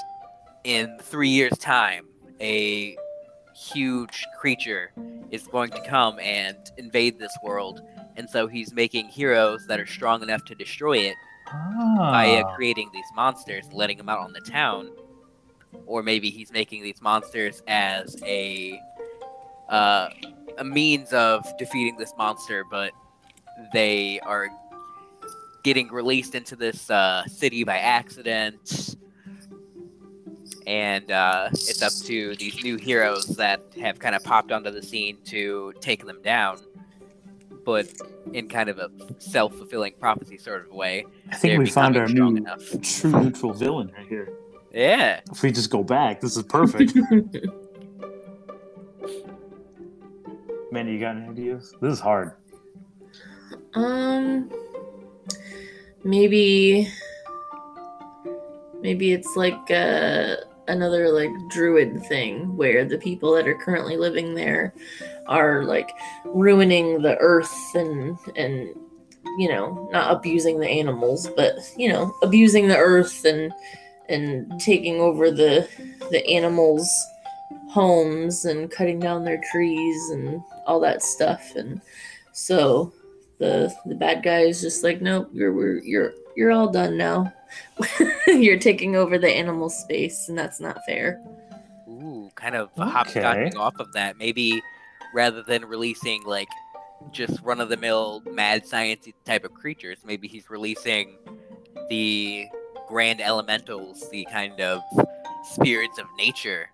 in three years' time, a huge creature is going to come and invade this world. And so he's making heroes that are strong enough to destroy it by uh, Ah. creating these monsters, letting them out on the town. Or maybe he's making these monsters as a uh, a means of defeating this monster, but they are getting released into this uh, city by accident. And uh, it's up to these new heroes that have kind of popped onto the scene to take them down, but in kind of a self fulfilling prophecy sort of way. I think we found our new enough. true neutral villain right here. Yeah. If we just go back, this is perfect. (laughs) Manny, you got any ideas? This is hard. Um, maybe, maybe it's like uh, another like druid thing where the people that are currently living there are like ruining the earth and and you know not abusing the animals, but you know abusing the earth and and taking over the the animals' homes and cutting down their trees and all that stuff. And so the the bad guy is just like nope you're you're you're all done now (laughs) you're taking over the animal space and that's not fair Ooh, kind of Okay. hopscotching off of that. Maybe rather than releasing like just run of the mill mad science type of creatures, maybe he's releasing the grand elementals, the kind of spirits of nature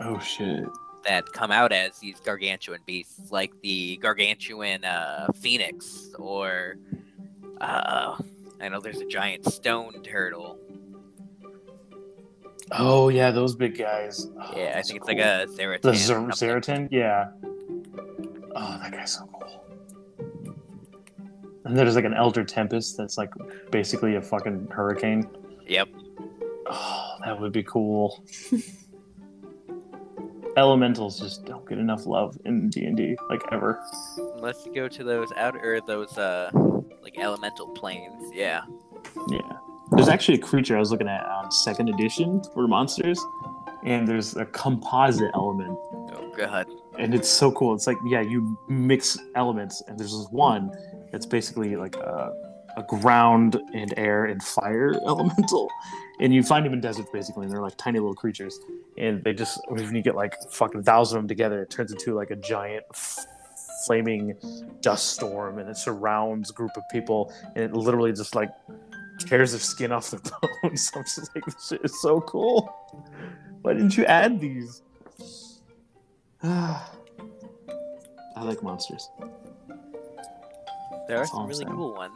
Oh shit. that come out as these gargantuan beasts, like the gargantuan uh, phoenix, or uh, I know there's a giant stone turtle. Oh yeah, those big guys. Oh, Yeah, I think it's cool. like a Zaratan. the or Zer- Zaratan. Yeah. Oh, that guy's so cool. And there's like an Elder Tempest that's like basically a fucking hurricane. Yep. Oh, that would be cool. (laughs) Elementals just don't get enough love in D and D, like ever. Unless you go to those outer, those uh, like elemental planes. Yeah. Yeah. There's actually a creature I was looking at on second edition for monsters, and there's a composite element, Oh god. and it's so cool. It's like yeah, you mix elements, and there's this one that's basically like a, a ground and air and fire (laughs) elemental, and you find them in deserts basically, and they're like tiny little creatures, and they just when you get like fucking thousand of them together, it turns into like a giant. f- flaming dust storm and it surrounds a group of people and it literally just like tears the skin off their (laughs) bones. I'm just like, this shit is so cool. Why didn't you add these? (sighs) I like monsters. There are That's some really saying. cool ones.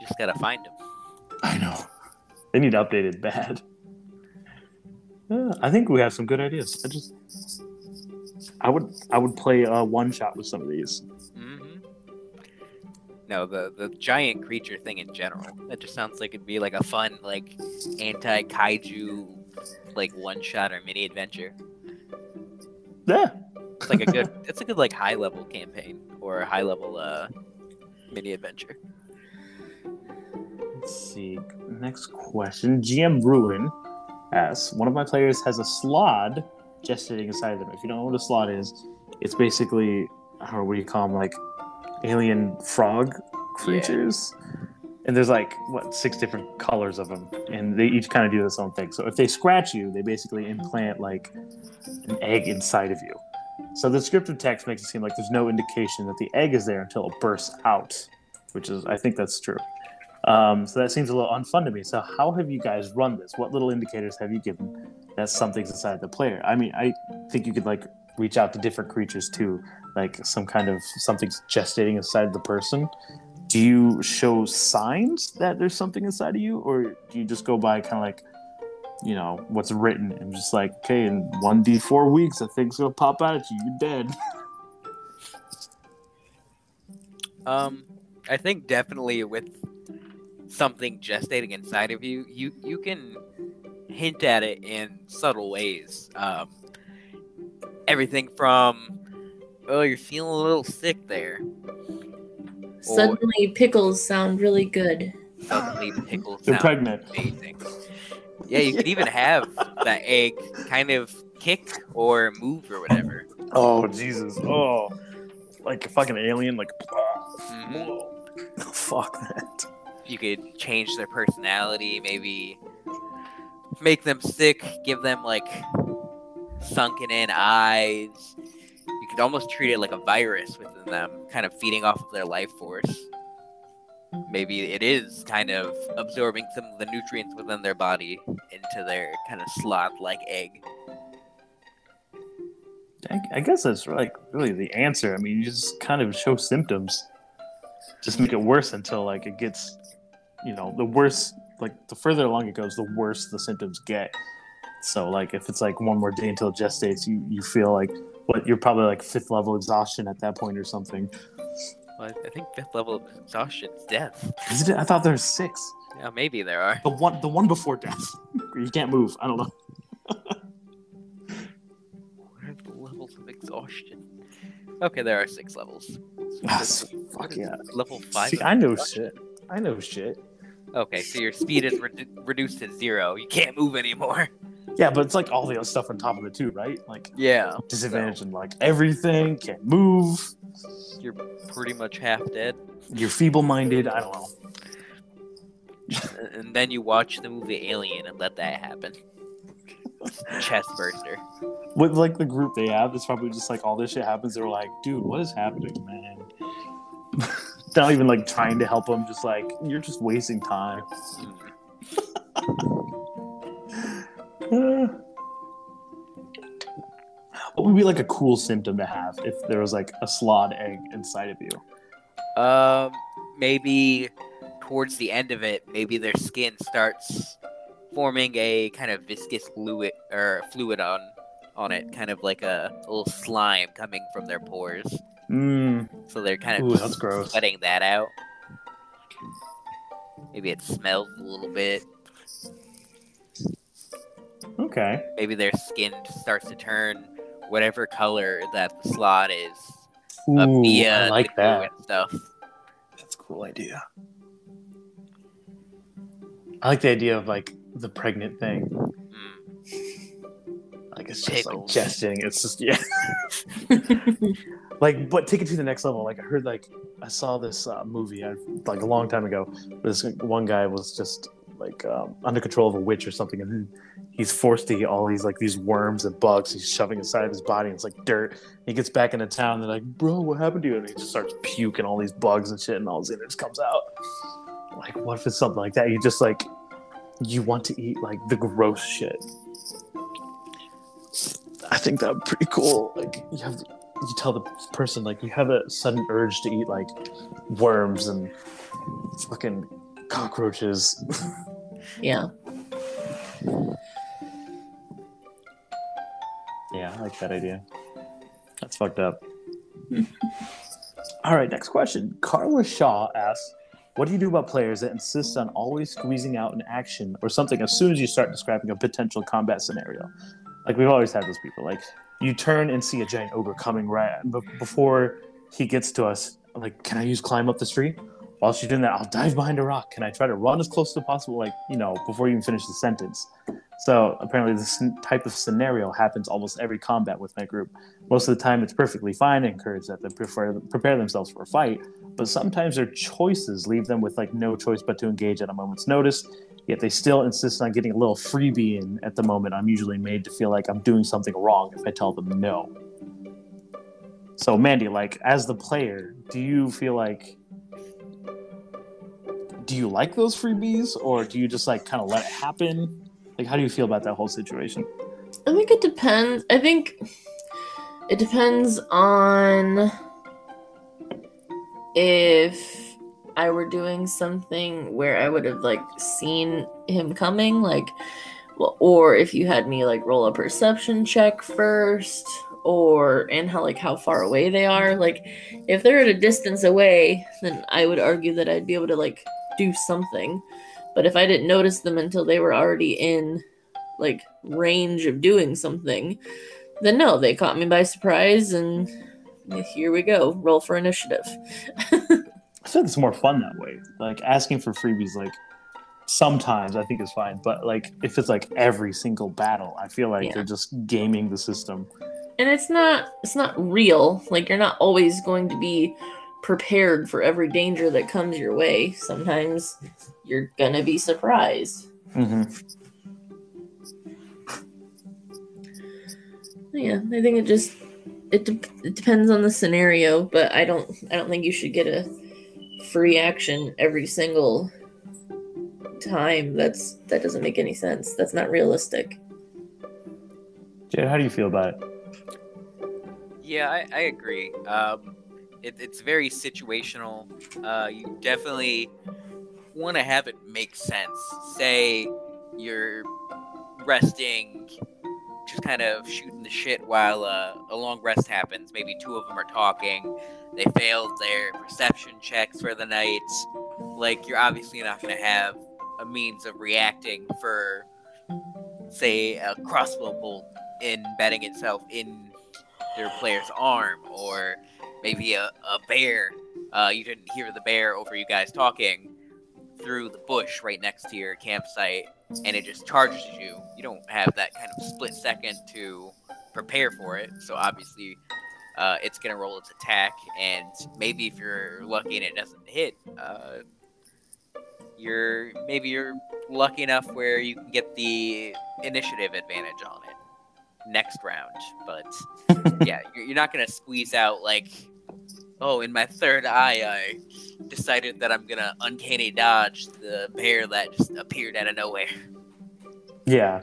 You just gotta find them. I know. They need updated bad. Yeah, I think we have some good ideas. I just, I would, I would play a one shot with some of these. hmm No, the the giant creature thing in general. That just sounds like it'd be like a fun like anti kaiju like one shot or mini adventure. Yeah, It's like a good. (laughs) it's a good like high level campaign or high level uh mini adventure. Let's see. Next question. GM Ruin asks One of my players has a slaad gestating inside of them. If you don't know what a slaad is, it's basically, don't what do you call them? Like alien frog creatures. And there's like, what, six different colors of them. And they each kind of do this own thing. So if they scratch you, they basically implant like an egg inside of you. So the descriptive text makes it seem like there's no indication that the egg is there until it bursts out, which is, I think that's true. Um, so that seems a little unfun to me. So how have you guys run this? What little indicators have you given that something's inside the player? I mean, I think you could like reach out to different creatures too, like some kind of something's gestating inside the person. do you show signs that there's something inside of you, or do you just go by kind of like, you know, what's written and just like, okay, in one d four weeks, a thing's gonna pop out at you, you're dead. (laughs) Um, I think definitely with something gestating inside of you, you you can hint at it in subtle ways. Um, everything from oh, you're feeling a little sick there. Suddenly, pickles sound really good. Suddenly, pickles They're pregnant. amazing. Yeah, you could even have that egg kind of kick or move or whatever. Oh Jesus! Oh, like a fucking alien, like. Mhm. (laughs) Fuck that. You could change their personality, maybe make them sick, give them like sunken in eyes. You could almost treat it like a virus within them, kind of feeding off of their life force. Maybe it is kind of absorbing some of the nutrients within their body into their kind of slaad like egg. I, I guess that's like really the answer. I mean, you just kind of show symptoms, just make it worse until like it gets, you know, the worse. Like the further along it goes, the worse the symptoms get. So like if it's like one more day until it gestates, you you feel like what you're probably like fifth level exhaustion at that point or something. Well, I think fifth level of exhaustion is death. Is it? I thought there's six. Yeah, maybe there are. The one the one before death. (laughs) you can't move. I don't know. (laughs) What are the levels of exhaustion? Okay, there are six levels. Ah, fuck yeah. Level five. See, I know exhaustion? shit. I know shit. Okay, so your speed is redu- reduced to zero. You can't move anymore. Yeah, but it's like all the other stuff on top of it too, right? Like Yeah. disadvantage and like everything, can't move, You're pretty much half dead. you're feeble minded, I don't know. And- (laughs) and then you watch the movie Alien and let that happen. Chest burster. With like the group they have, it's probably just like all this shit happens, they're like, dude, what is happening, man? (laughs) Not even like trying to help them, just like you're just wasting time. (laughs) What would be like a cool symptom to have if there was like a slaad egg inside of you? Um, maybe towards the end of it, maybe their skin starts forming a kind of viscous fluid or fluid on on it, kind of like a, little slime coming from their pores. Mm, So they're kind of ooh, that's gross. letting that out. Maybe it smells a little bit. Okay. Maybe their skin starts to turn whatever color that the slaad is. Ooh, I like that. and stuff. That's a cool idea. I like the idea of like the pregnant thing. Mm. Like it's just like gestating. It's just yeah. (laughs) (laughs) (laughs) like, but take it to the next level. Like I heard like I saw this uh, movie I, like a long time ago. Where this one guy was just like um, under control of a witch or something, and then he's forced to eat all these like these worms and bugs. He's shoving inside of his body. And it's like dirt. He gets back into town. They're like, "Bro, what happened to you?" And he just starts puking all these bugs and shit, and all his innards comes out. Like, what if it's something like that? You just like you want to eat like the gross shit. I think that would be pretty cool. Like you have, you tell the person like you have a sudden urge to eat like worms and fucking cockroaches. (laughs) yeah. yeah, I like that idea. That's fucked up. (laughs) All right, next question. Carla Shaw asks, "What do you do about players that insist on always squeezing out an action or something as soon as you start describing a potential combat scenario?" Like we've always had those people. Like you turn and see a giant ogre coming right, before he gets to us, I'm like, can I use climb up the tree? While she's doing that, I'll dive behind a rock. Can I try to run as close as possible? Like you know, before you even finish the sentence. So apparently, this type of scenario happens almost every combat with my group. Most of the time, it's perfectly fine. I encourage that they prefer, prepare themselves for a fight, but sometimes their choices leave them with like no choice but to engage at a moment's notice. Yet they still insist on getting a little freebie in at the moment. I'm usually made to feel like I'm doing something wrong if I tell them no. So Mandy, like as the player, do you feel like do you like those freebies or do you just like kind of let it happen? Like how do you feel about that whole situation? I think it depends. I think it depends on if I were doing something where I would have like seen him coming, like, or if you had me like roll a perception check first, or and how like how far away they are. Like, if they're at a distance away, then I would argue that I'd be able to like do something. But if I didn't notice them until they were already in like range of doing something, then no, they caught me by surprise and here we go. Roll for initiative. (laughs) I feel like it's more fun that way. Like asking for freebies, like sometimes I think is fine, but like if it's like every single battle, I feel like Yeah. they're just gaming the system. and it's not it's not real. Like you're not always going to be prepared for every danger that comes your way. Sometimes you're gonna be surprised. hmm Yeah, I think it just it, de- it depends on the scenario, but I don't I don't think you should get a free action every single time. That's that doesn't make any sense. That's not realistic. Jade, how do you feel about it? Yeah, I, I agree. Um, it, it's very situational. Uh, you definitely want to have it make sense. Say you're resting, just kind of shooting the shit while uh, a long rest happens. Maybe two of them are talking. They failed their perception checks for the night. Like, you're obviously not going to have a means of reacting for, say, a crossbow bolt embedding itself in their player's arm, or maybe a, a bear. Uh, you didn't hear the bear over you guys talking through the bush right next to your campsite, and it just charges you. You don't have that kind of split second to prepare for it, so obviously. Uh, it's gonna roll its attack, and maybe if you're lucky and it doesn't hit, uh, you're maybe you're lucky enough where you can get the initiative advantage on it next round. But (laughs) yeah, you're, not gonna squeeze out like, oh, in my third eye, I decided that I'm gonna uncanny dodge the bear that just appeared out of nowhere. Yeah,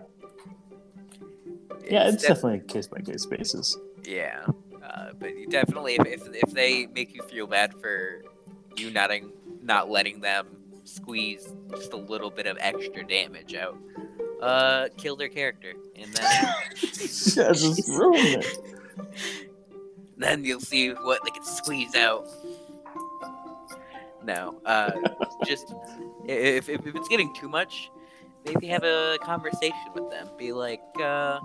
yeah, it's def- definitely a case by case basis. yeah. Uh, but you definitely, if, if if they make you feel bad for you not not letting them squeeze just a little bit of extra damage out, uh, kill their character, and then yeah, just ruin it. (laughs) then you'll see what they can squeeze out. No, uh, (laughs) just if, if, if it's getting too much, maybe have a conversation with them. Be like, uh,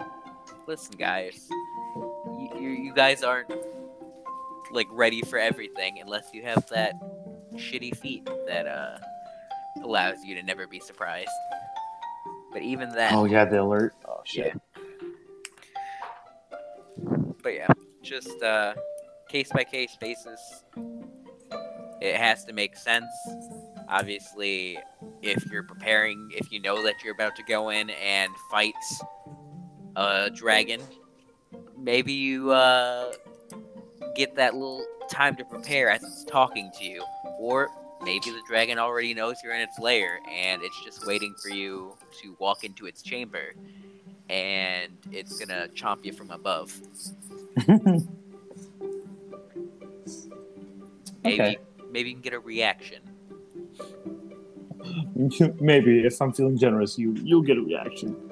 listen, guys, you, you, guys aren't like ready for everything unless you have that shitty feat that uh allows you to never be surprised. But even then, Oh yeah, the alert. Oh shit. but yeah, just uh, case by case basis. It has to make sense. Obviously, if you're preparing, if you know that you're about to go in and fight a dragon, maybe you uh, get that little time to prepare as it's talking to you, or maybe the dragon already knows you're in its lair and it's just waiting for you to walk into its chamber, and it's gonna chomp you from above. (laughs) Maybe Okay. maybe you can get a reaction. (laughs) Maybe if I'm feeling generous, you you'll get a reaction.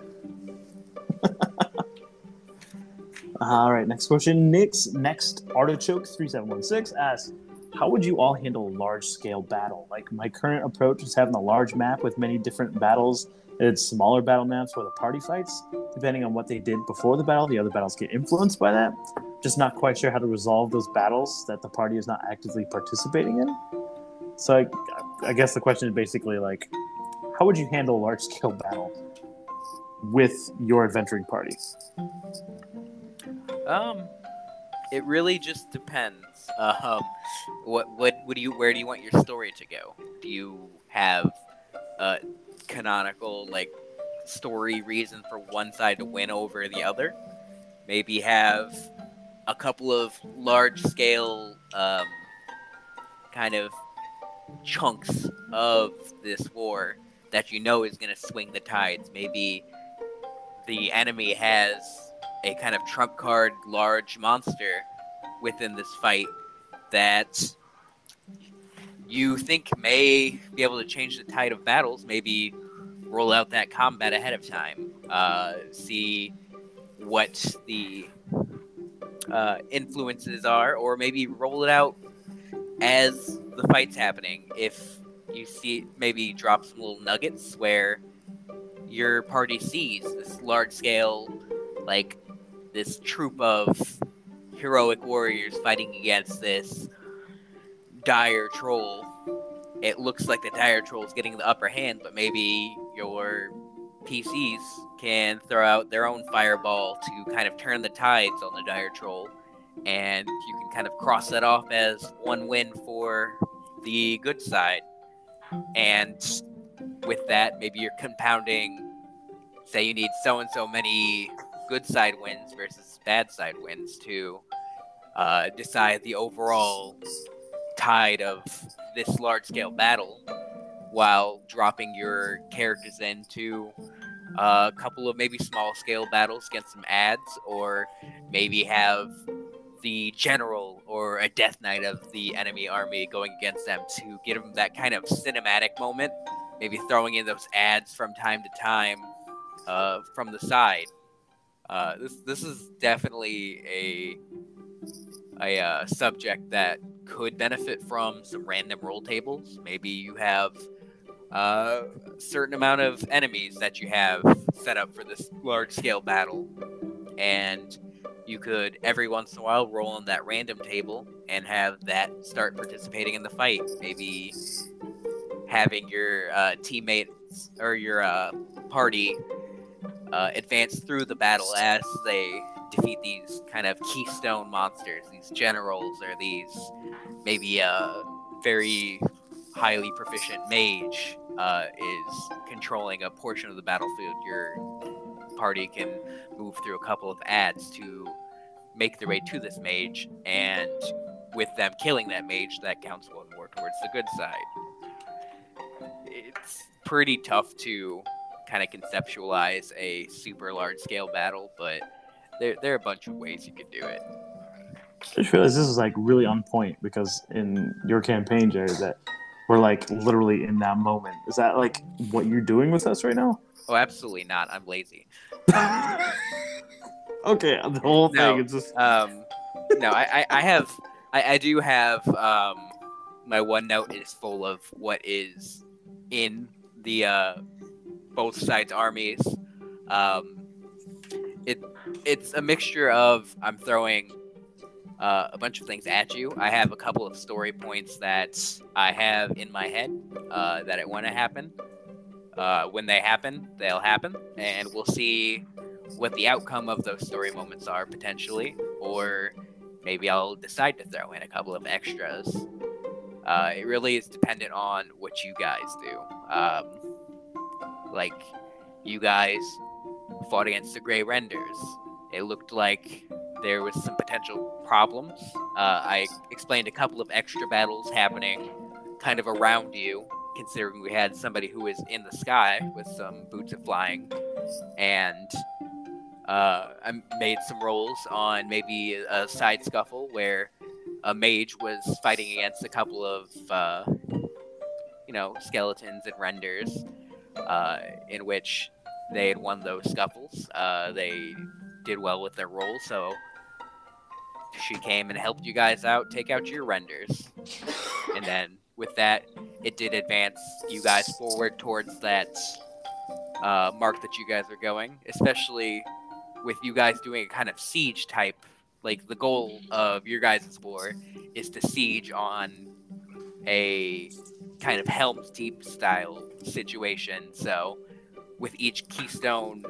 All right, next question. Nick's next artichoke three seven one six asks, "How would you all handle a large scale battle? Like my current approach is having a large map with many different battles. It's smaller battle maps where the party fights. Depending on what they did before the battle, the other battles get influenced by that. Just not quite sure how to resolve those battles that the party is not actively participating in. So I, I guess the question is basically like, how would you handle a large scale battle with your adventuring party? Um, it really just depends. Um, what what do you where do you want your story to go? Do you have a canonical like story reason for one side to win over the other? Maybe have a couple of large scale um, kind of chunks of this war that you know is going to swing the tides. Maybe the enemy has a kind of trump card large monster within this fight that you think may be able to change the tide of battles. Maybe roll out that combat ahead of time. Uh, see what the uh, influences are, or maybe roll it out as the fight's happening. If you see, maybe drop some little nuggets where your party sees this large scale, like this troop of heroic warriors fighting against this dire troll. It looks like the dire troll is getting the upper hand, but maybe your PCs can throw out their own fireball to kind of turn the tides on the dire troll, and you can kind of cross that off as one win for the good side. And with that, maybe you're compounding. Say you need so and so many good side wins versus bad side wins to uh, decide the overall tide of this large scale battle while dropping your characters into a couple of maybe small scale battles against some ads, or maybe have the general or a death knight of the enemy army going against them to give them that kind of cinematic moment. Maybe throwing in those ads from time to time uh, from the side. Uh, this this is definitely a a uh, subject that could benefit from some random roll tables. Maybe you have uh, a certain amount of enemies that you have set up for this large scale battle, and you could every once in a while roll on that random table and have that start participating in the fight. Maybe having your uh, teammates or your uh, party uh, advance through the battle as they defeat these kind of keystone monsters, these generals, or these maybe a very highly proficient mage uh, is controlling a portion of the battlefield. Your party can move through a couple of ads to make their way to this mage, and with them killing that mage, that counts one more towards the good side. It's pretty tough to kind of conceptualize a super large scale battle, but there, there are a bunch of ways you could do it. I just realized this is like really on point because in your campaign, Jerry, that we're like literally in that moment. Is that like what you're doing with us right now? Oh, absolutely not. I'm lazy. (laughs) okay, the whole thing No, is just Um, no, I, I, I have, I, I do have, um, my OneNote is full of what is in the, uh, both sides' armies. Um, it, it's a mixture of, I'm throwing, uh, a bunch of things at you. I have a couple of story points that I have in my head, uh, that I want to happen. Uh, when they happen, they'll happen, and we'll see what the outcome of those story moments are potentially, or maybe I'll decide to throw in a couple of extras. Uh, it really is dependent on what you guys do. Um, like, you guys fought against the Grey Renders. It looked like there was some potential problems. Uh, I explained a couple of extra battles happening kind of around you, considering we had somebody who was in the sky with some boots of flying, and uh, I made some rolls on maybe a side scuffle where a mage was fighting against a couple of, uh, you know, skeletons and renders, uh, in which they had won those scuffles. Uh, they did well with their role, so she came and helped you guys out, take out your renders, and then with that, it did advance you guys forward towards that uh, mark that you guys are going, especially with you guys doing a kind of siege type. Like the goal of your guys' war is to siege on a kind of Helm's Deep style situation. So with each keystone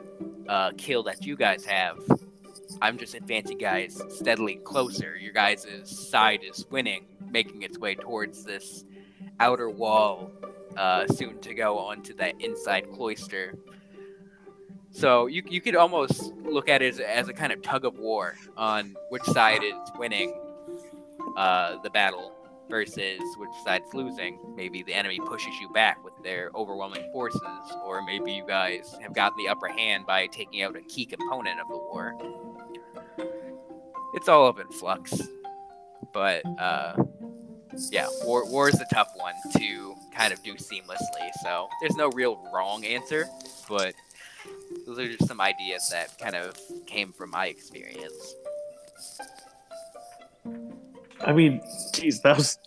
uh, kill that you guys have, I'm just advancing guys steadily closer. Your guys' side is winning, making its way towards this outer wall, uh, soon to go onto that inside cloister. So you, you could almost look at it as, as a kind of tug of war on which side is winning uh, the battle versus which side's losing. Maybe the enemy pushes you back with their overwhelming forces, or maybe you guys have gotten the upper hand by taking out a key component of the war. It's all up in flux, but uh, yeah, war war is a tough one to kind of do seamlessly. So there's no real wrong answer, but those are just some ideas that kind of came from my experience. I mean, geez, that was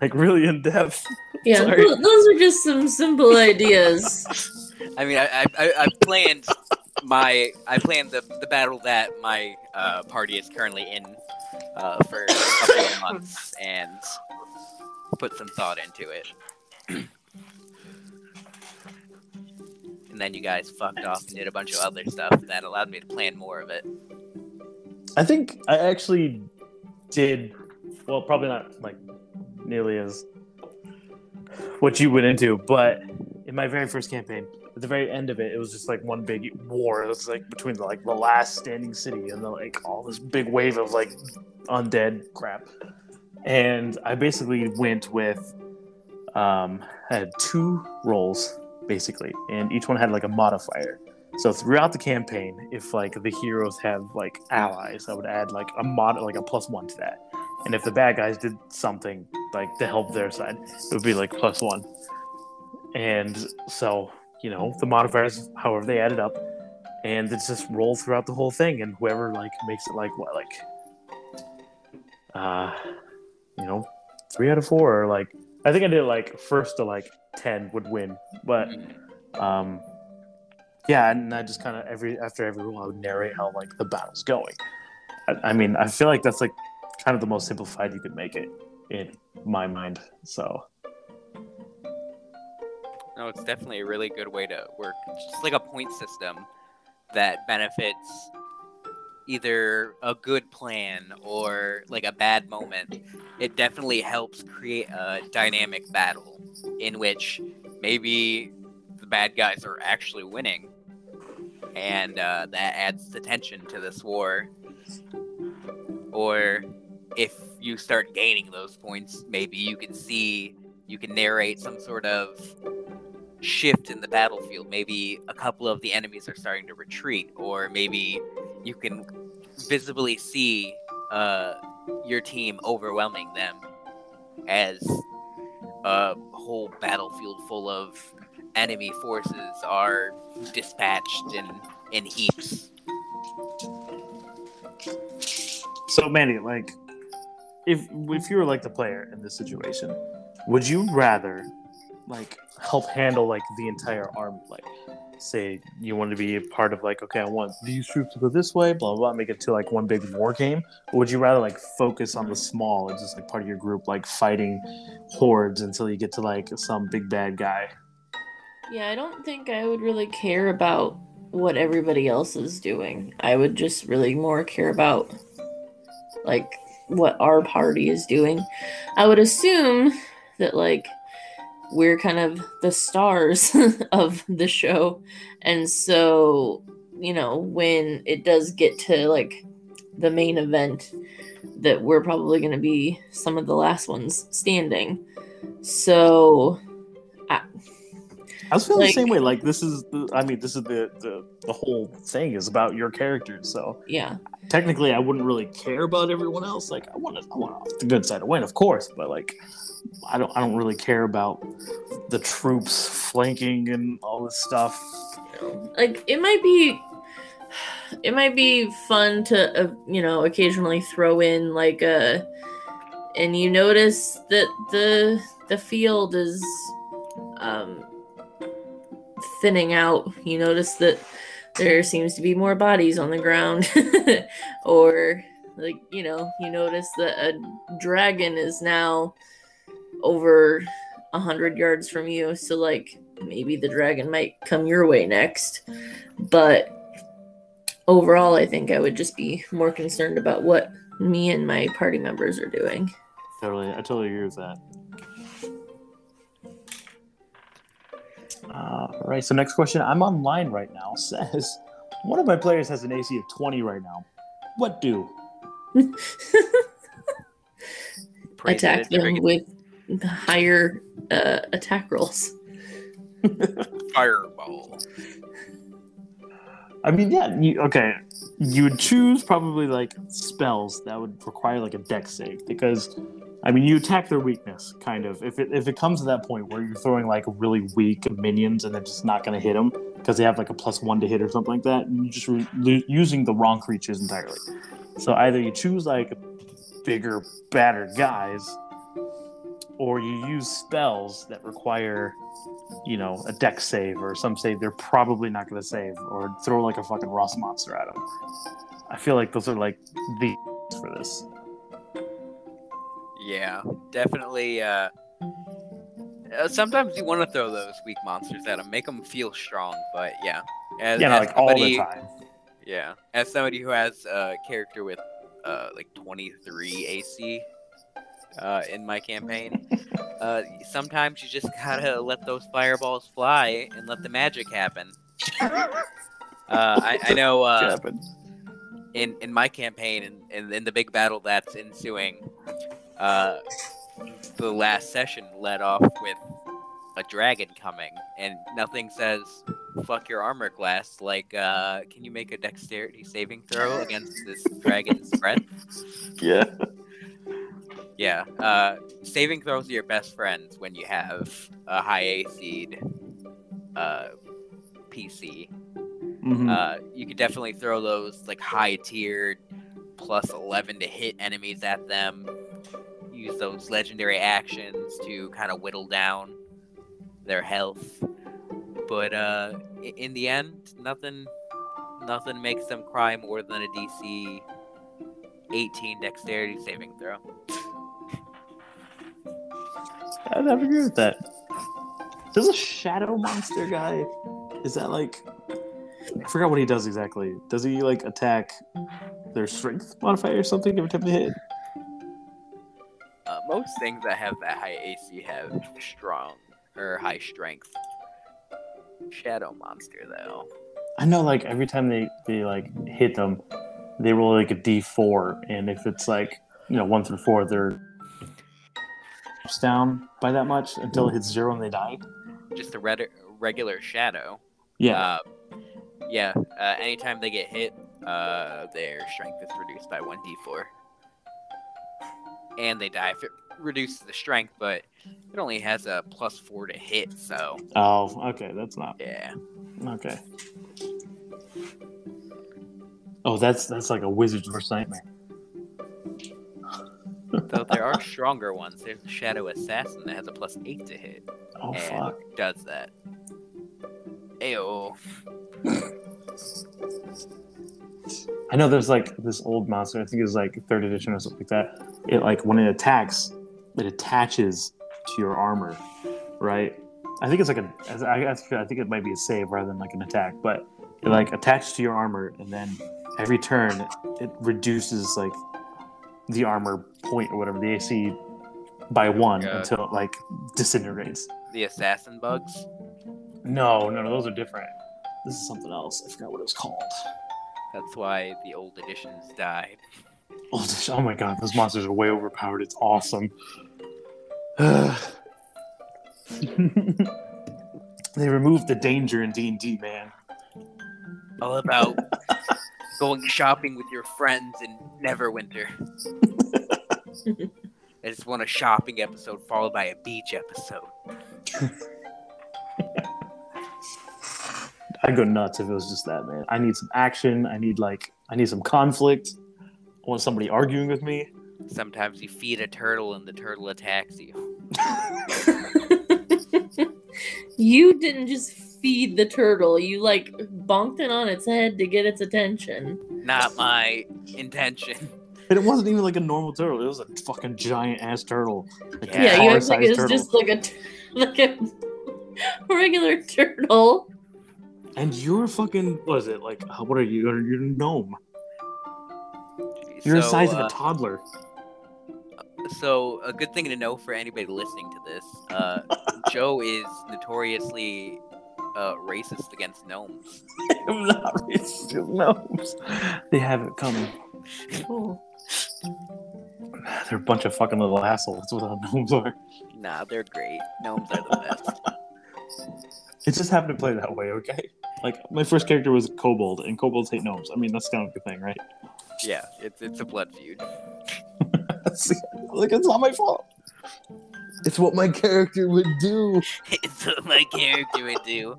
like really in depth. (laughs) Yeah, Sorry. those are just some simple ideas. (laughs) I mean, I I, I, I planned my I planned the the battle that my uh, party is currently in uh, for a couple of months and put some thought into it. (clears throat) and then you guys fucked off and did a bunch of other stuff that allowed me to plan more of it. I think I actually did well, probably not like nearly as what you went into, but in my very first campaign, at the very end of it, it was just like one big war. It was like between the, like the last standing city and the like all this big wave of like undead crap. And I basically went with um I had two rolls basically, and each one had like a modifier. So throughout the campaign, if like the heroes have like allies, I would add like a mod like a plus one to that. And if the bad guys did something like to help their side, it would be like plus one. And so, you know, the modifiers, however they added up, and it's just roll throughout the whole thing, and whoever like makes it like what like uh you know, three out of four or like I think I did like first to like ten would win. But um yeah, and I just kind of every after every roll, I would narrate how like the battle's going. I, I mean, I feel like that's like kind of the most simplified you could make it in my mind. So No, it's definitely a really good way to work. It's just like a point system that benefits either a good plan or like a bad moment. It definitely helps create a dynamic battle in which maybe the bad guys are actually winning, and uh, that adds the tension to this war. Or if you start gaining those points, maybe you can see, you can narrate some sort of shift in the battlefield. Maybe a couple of the enemies are starting to retreat, or maybe you can visibly see uh, your team overwhelming them as a whole battlefield full of enemy forces are dispatched in, in heaps. So Mandy, like, if if you were like the player in this situation, would you rather like help handle like the entire army? Like, say you want to be a part of like, okay, I want these troops to go this way, blah blah, blah make it to like one big war game. Or would you rather like focus on the small and just like part of your group, like fighting hordes until you get to like some big bad guy? Yeah, I don't think I would really care about what everybody else is doing. I would just really more care about like what our party is doing. I would assume that like we're kind of the stars (laughs) of the show. And so, you know, when it does get to like the main event that we're probably going to be some of the last ones standing. So, I was feeling Like- the same way. Like this is, the, I mean, this is the, the the whole thing is about your characters. So yeah. technically I wouldn't really care about everyone else. Like I want to, I want the good side to win, of course, but like I don't, I don't really care about the troops flanking and all this stuff. like it might be it might be fun to uh, you know occasionally throw in like a and you notice that the the field is um thinning out you notice that there seems to be more bodies on the ground (laughs) or like you know you notice that a dragon is now over a hundred yards from you so like maybe the dragon might come your way next. But overall, I think I would just be more concerned about what me and my party members are doing. Totally, I totally agree with that. All right. So next question. I'm online right now. (laughs) Says one of my players has an AC of 20 right now. What do? (laughs) Attack it, bring them with higher uh, attack rolls. it- (laughs) fireball. I I mean, yeah. You, okay, you would choose probably like spells that would require like a Dex save because, I mean, you attack their weakness kind of. If it if it comes to that point where you're throwing like really weak minions and they're just not going to hit them because they have like a plus one to hit or something like that, you're just re- using the wrong creatures entirely. So either you choose like bigger, badder guys, or you use spells that require you know, a Dex save or some save they're probably not going to save, or throw like a fucking rust monster at them. I feel like those are like the (laughs) for this. Yeah, definitely. Uh, uh, sometimes you want to throw those weak monsters at them, make them feel strong. But yeah, as, Yeah, no, as like all the somebody- time. Yeah, as somebody who has a character with uh, like 23 AC uh, in my campaign, (laughs) uh, sometimes you just gotta let those fireballs fly and let the magic happen. (laughs) Uh, I, I know uh, in in my campaign and in, in, the big battle that's ensuing, uh, the last session led off with a dragon coming, and nothing says "fuck your armor class" like, uh, can you make a dexterity saving throw against this dragon's breath? Yeah. Yeah, uh, saving throws are your best friends when you have a high AC uh, PC. Mhm. Uh, you could definitely throw those like high tiered plus 11 to hit enemies at them. Use those legendary actions to kind of whittle down their health. But uh, in the end, nothing, nothing makes them cry more than a DC 18 dexterity saving throw. I'd have agree with that. Does a shadow monster guy? Is that like? I forgot what he does exactly. Does he like attack their strength modifier or something every time they hit? Uh, most things that have that high AC have strong or high strength. Shadow monster though. I know, like every time they they like hit them, they roll like a D four, and if it's like you know one through four, they're down by that much until it hits zero and they die. just a red- regular shadow. Yeah, Uh, yeah. Uh, anytime they get hit, uh, their strength is reduced by one d4, and they die if it reduces the strength, but it only has a plus four to hit. So Oh, okay, that's not yeah, okay. Oh, that's that's like a wizard's worst nightmare. (laughs) though there are stronger ones. There's the shadow assassin that has a plus eight to hit, Oh and fuck. does that. Ayo. I know there's like this old monster. I think it's like third edition or something like that. It like when it attacks, it attaches to your armor, right? I think it's like a. I, I I think it might be a save rather than like an attack, but it like attaches to your armor, and then every turn it reduces like the armor point or whatever the AC by one God. Uh, until it like disintegrates. The assassin bugs. No, no, no, those are different. This is something else. I forgot what it was called. That's why the old editions died. Oh, oh my god, those monsters are way overpowered. It's awesome. (sighs) they removed the danger in D and D, man. All about (laughs) going shopping with your friends in Neverwinter. (laughs) I just want a shopping episode followed by a beach episode. (laughs) I'd go nuts if it was just that, man. I need some action. I need like, I need some conflict. I want somebody arguing with me. Sometimes you feed a turtle and the turtle attacks you. (laughs) you didn't just feed the turtle. You like bonked it on its head to get its attention. Not my intention. And it wasn't even like a normal turtle. It was a fucking giant ass turtle. Like Yeah, Yeah, you act like car-sized it's turtle. just like a t- (laughs) like a regular turtle. And you're fucking. What is it like? uh, What are you? You're, a gnome. You're the So, size of uh, a toddler. So, a good thing to know for anybody listening to this, uh, (laughs) Joe is notoriously uh, racist against gnomes. (laughs) I'm not racist to gnomes. They have it coming. Oh. (sighs) They're a bunch of fucking little assholes. That's what our gnomes are. Nah, they're great. Gnomes are the best. (laughs) It just happened to play that way, okay? Like my first character was Kobold, and Kobolds hate gnomes. I mean, that's kind of a thing, right? Yeah, it's it's a blood feud. (laughs) like it's not my fault. It's what my character would do. (laughs) it's what my character would do.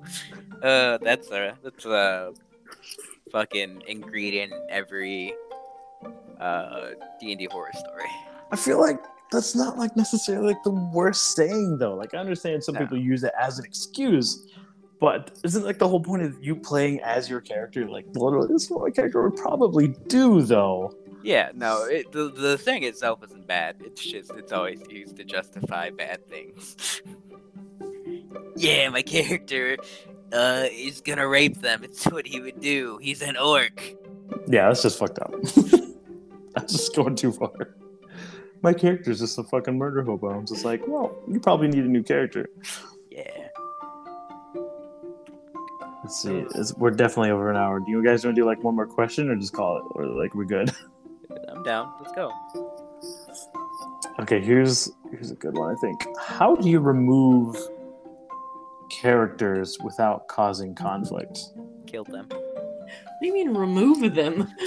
Uh, that's a that's a fucking ingredient in every uh D and D horror story. I feel like that's not like necessarily like the worst saying though. Like I understand some No. people use it as an excuse, but isn't like the whole point of you playing as your character? Like literally, this is what my character would probably do though. Yeah, no, it, the the thing itself isn't bad. It's just it's always used to justify bad things. (laughs) yeah, my character uh is gonna rape them. It's what he would do. He's an orc. Yeah, that's just fucked up. (laughs) that's just going too far. My character's just a fucking murder hobo. I'm just like, well, you probably need a new character. Yeah. Let's see. It's, we're definitely over an hour. Do you guys want to do like one more question or just call it? Or like we're good? (laughs) I'm down. Let's go. Okay, here's here's a good one. I think. How do you remove characters without causing conflict? Kill them. What do you mean remove them? (laughs)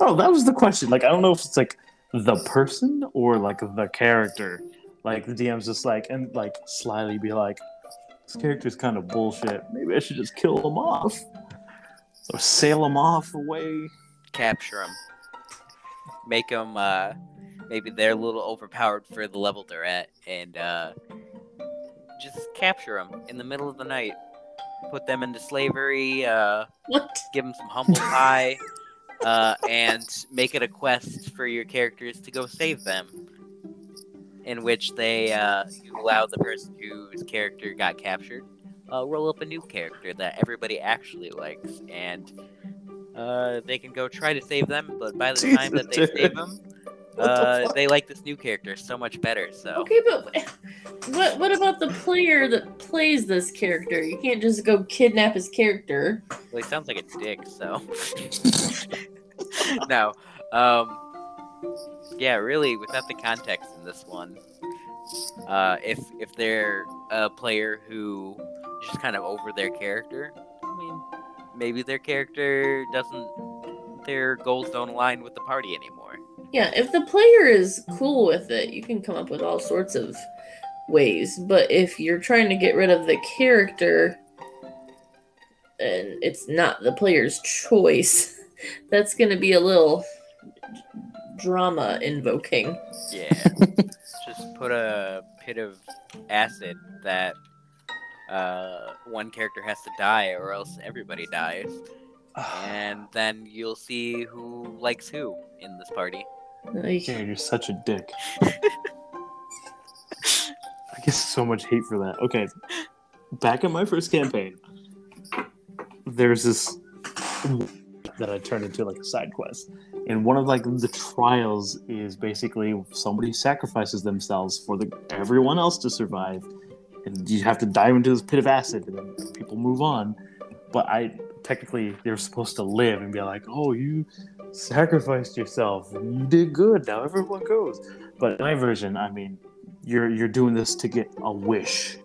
Oh, that was the question. Like, I don't know if it's like the person or like the character. Like the DM's just like and like slyly be like, this character's kind of bullshit. Maybe I should just kill them off or sail them off away. Capture them. Make them. Uh, maybe they're a little overpowered for the level they're at, and uh, just capture them in the middle of the night. Put them into slavery. Uh, What? give them some humble (laughs) pie, uh, and make it a quest for your characters to go save them. In which they uh, allow the person whose character got captured uh, roll up a new character that everybody actually likes, and uh, they can go try to save them. But by the time that they dude. save them, (laughs) What the uh, they like this new character so much better. So Okay, but (laughs) what what about the player that plays this character? You can't just go kidnap his character. Well, he sounds like a dick, so. (laughs) no. Um. Yeah, really, without the context in this one, uh, if if they're a player who is just kind of over their character, I mean, maybe their character doesn't, their goals don't align with the party anymore. Yeah, if the player is cool with it, you can come up with all sorts of ways. But if you're trying to get rid of the character and it's not the player's choice, (laughs) that's going to be a little drama invoking. Yeah. (laughs) just put a pit of acid that uh, one character has to die, or else everybody dies. (sighs) and then you'll see who likes who in this party. Like, Yeah, you're such a dick. (laughs) I get so much hate for that. Okay, back in my first campaign, there's this that I turned into like a side quest, and one of like the trials is basically somebody sacrifices themselves for the everyone else to survive, and you have to dive into this pit of acid, and then people move on. But I technically they're supposed to live and be like, oh, you sacrificed yourself and you did good. Now everyone goes. But my version, I mean, you're you're doing this to get a wish,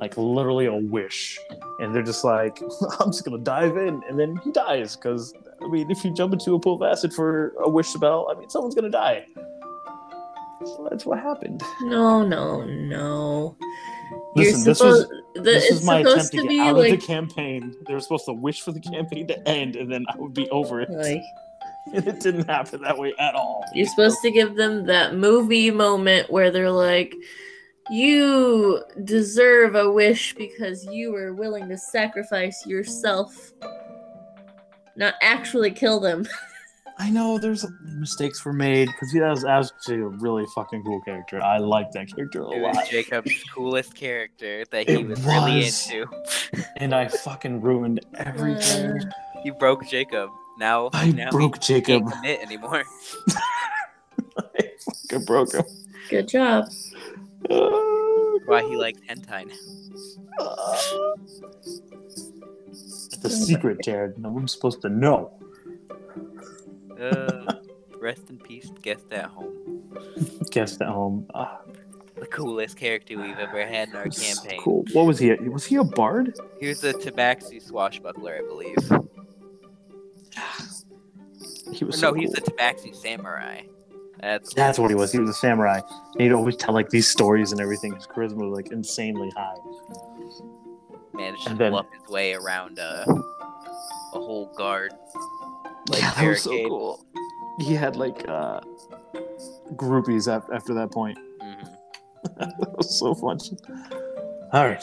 like literally a wish, and they're just like, (laughs) I'm just gonna dive in, and then he dies because I mean, if you jump into a pool of acid for a wish spell, I mean, someone's gonna die. So that's what happened. no, no, no. You're Listen, this was the- this was my attempt to to get out like, of the campaign. They were supposed to wish for the campaign to end, and then I would be over it. like (laughs) And it didn't happen that way at all. You're supposed to give them that movie moment where they're like, You deserve a wish because you were willing to sacrifice yourself. Not actually kill them. (laughs) I know there's mistakes were made because he was actually a really fucking cool character. I like that character a It was lot, Jacob's (laughs) coolest character that he It was, really was. into. (laughs) and I fucking ruined everything. Uh, You broke Jacob. Now, I now broke he Jacob. can't commit anymore. I fucking broke him. good job. Oh, Why he likes hentai now. The secret, Jared. No one's supposed to know. Uh, rest in peace, guest at home. Guest at home. Ah. the coolest character we've ever had in our So campaign. cool. What was he? Was he a bard? He was a Tabaxi swashbuckler, I believe. He was. So no, he's cool. a Tabaxi samurai. That's That's what he was. He was a samurai. And he'd always tell like these stories and everything. His charisma was like insanely high. Managed to And then- bluff his way around a a whole guard. Like yeah, that was so cool. He had like uh groupies af- after that point. (laughs) Mhm. that was so fun. All right,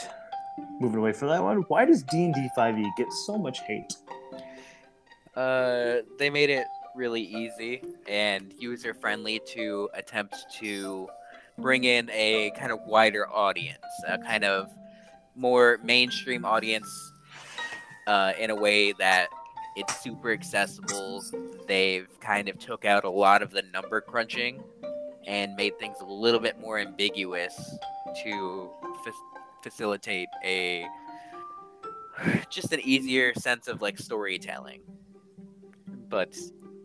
moving away from that one. Why does D and D Five E get so much hate? Uh, they made it really easy and user friendly to attempt to bring in a kind of wider audience, a kind of more mainstream audience, uh, in a way that it's super accessible. They've kind of took out a lot of the number crunching and made things a little bit more ambiguous to fa- facilitate a just an easier sense of like storytelling but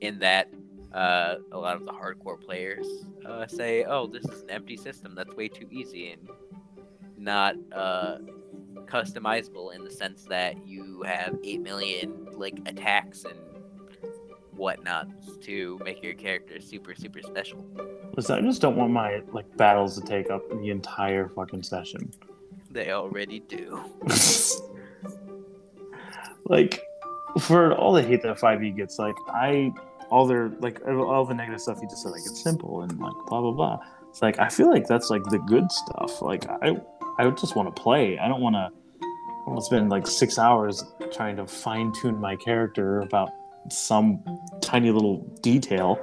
in that uh, a lot of the hardcore players uh, say oh this is an empty system that's way too easy and not uh, customizable in the sense that you have 8 million like attacks and whatnot to make your character super super special. Listen, I just don't want my like battles to take up the entire fucking session. they already do. (laughs) Like for all the hate that 5e gets like i all their like all the negative stuff you just said like it's simple and like blah blah blah. It's like i feel like that's like the good stuff. Like i i just want to play. I don't want to to spend like six hours trying to fine-tune my character about some tiny little detail.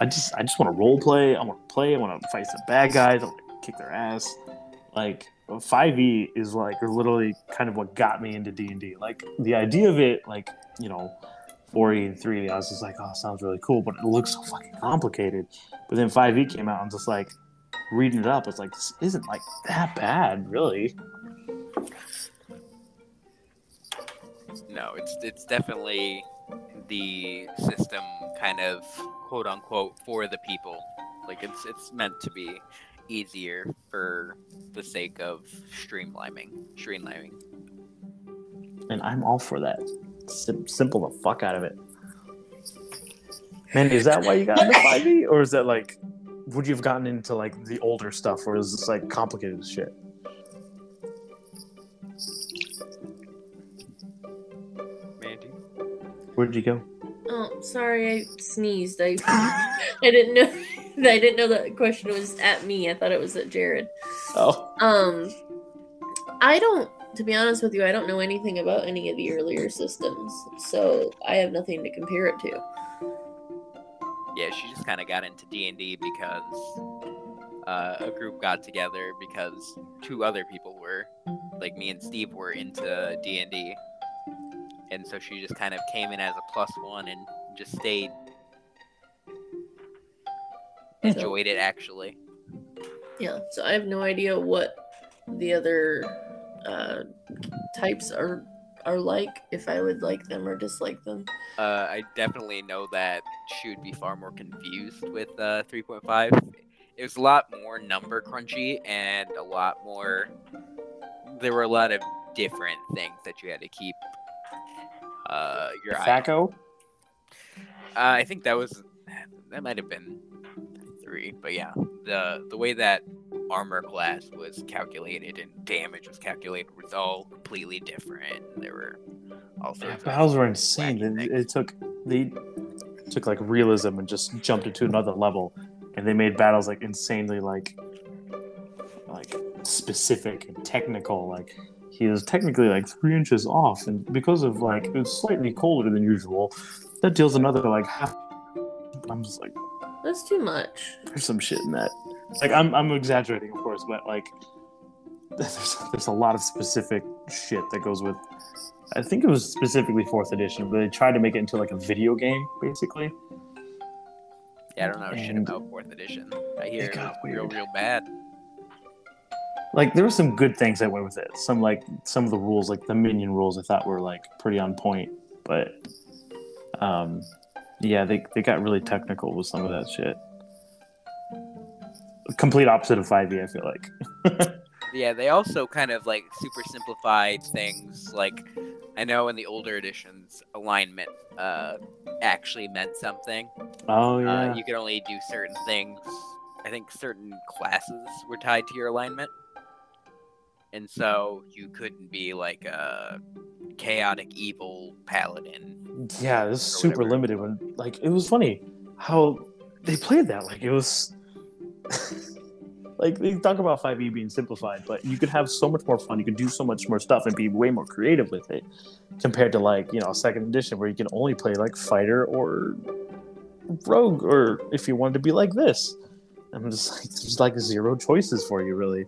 I just i just want to role play i want to play i want to fight some bad guys i want to kick their ass. Like 5e is like literally kind of what got me into d&d like the idea of it like you know 4e and 3e, I was just like oh sounds really cool but it looks so fucking complicated. But then 5e came out and just like reading it up it's like this isn't like that bad really No, it's it's definitely the system kind of quote unquote for the people. Like it's it's meant to be easier for the sake of streamlining. Streamlining. and i'm all for that Sim- simple the fuck out of it man is that why you got into (laughs) 5e or is that like would you have gotten into like the older stuff or is this like complicated shit where'd you go Oh, sorry, I sneezed. I (laughs) I didn't know (laughs) I didn't know that question was at me. I thought it was at Jared. oh Um, I don't. To be honest with you, I don't know anything about any of the earlier systems, so I have nothing to compare it to. Yeah, she just kind of got into D and D because uh, a group got together because two other people were, like me and Steve, were into D and D, and so she just kind of came in as a plus one and just stayed. Enjoyed it actually. Yeah, so I have no idea what the other uh, types are are like. If I would like them or dislike them. Uh, I definitely know that she would be far more confused with uh, 3.5. It was a lot more number crunchy and a lot more. There were a lot of different things that you had to keep uh, your. Thaco? Uh, I think that was that might have been three, but yeah, the the way that armor class was calculated and damage was calculated was all completely different. There were all Yeah, sorts of battles were insane. It, it took they took like realism and just jumped it to another level, and they made battles like insanely like like specific and technical. Like he was technically like three inches off, and because of like it was slightly colder than usual, that deals another like half. I'm just like, That's too much. there's some shit in that. Like I'm I'm exaggerating, of course, but like (laughs) there's there's a lot of specific shit that goes with. I think it was specifically fourth edition, but they tried to make it into like a video game, basically. Yeah, I don't know shit And about fourth edition. I hear it got real, weird. real bad. Like there were some good things that went with it. Some like some of the rules, like the minion rules, I thought were like pretty on point. But um, yeah, they they got really technical with some of that shit. complete opposite of 5e. I feel like. (laughs) Yeah, they also kind of like super simplified things. Like, I know in the older editions, alignment uh, actually meant something. oh Uh, yeah. you could only do certain things. I think certain classes were tied to your alignment, and so you couldn't be like a chaotic evil paladin. Yeah, it was super whatever. limited when like it was funny how they played that. Like it was (laughs) like they talk about 5e being simplified, but you could have so much more fun. You could do so much more stuff and be way more creative with it compared to like, you know, second edition where you can only play like fighter or rogue or if you wanted to be like this. I'm just (laughs) like there's like zero choices for you really.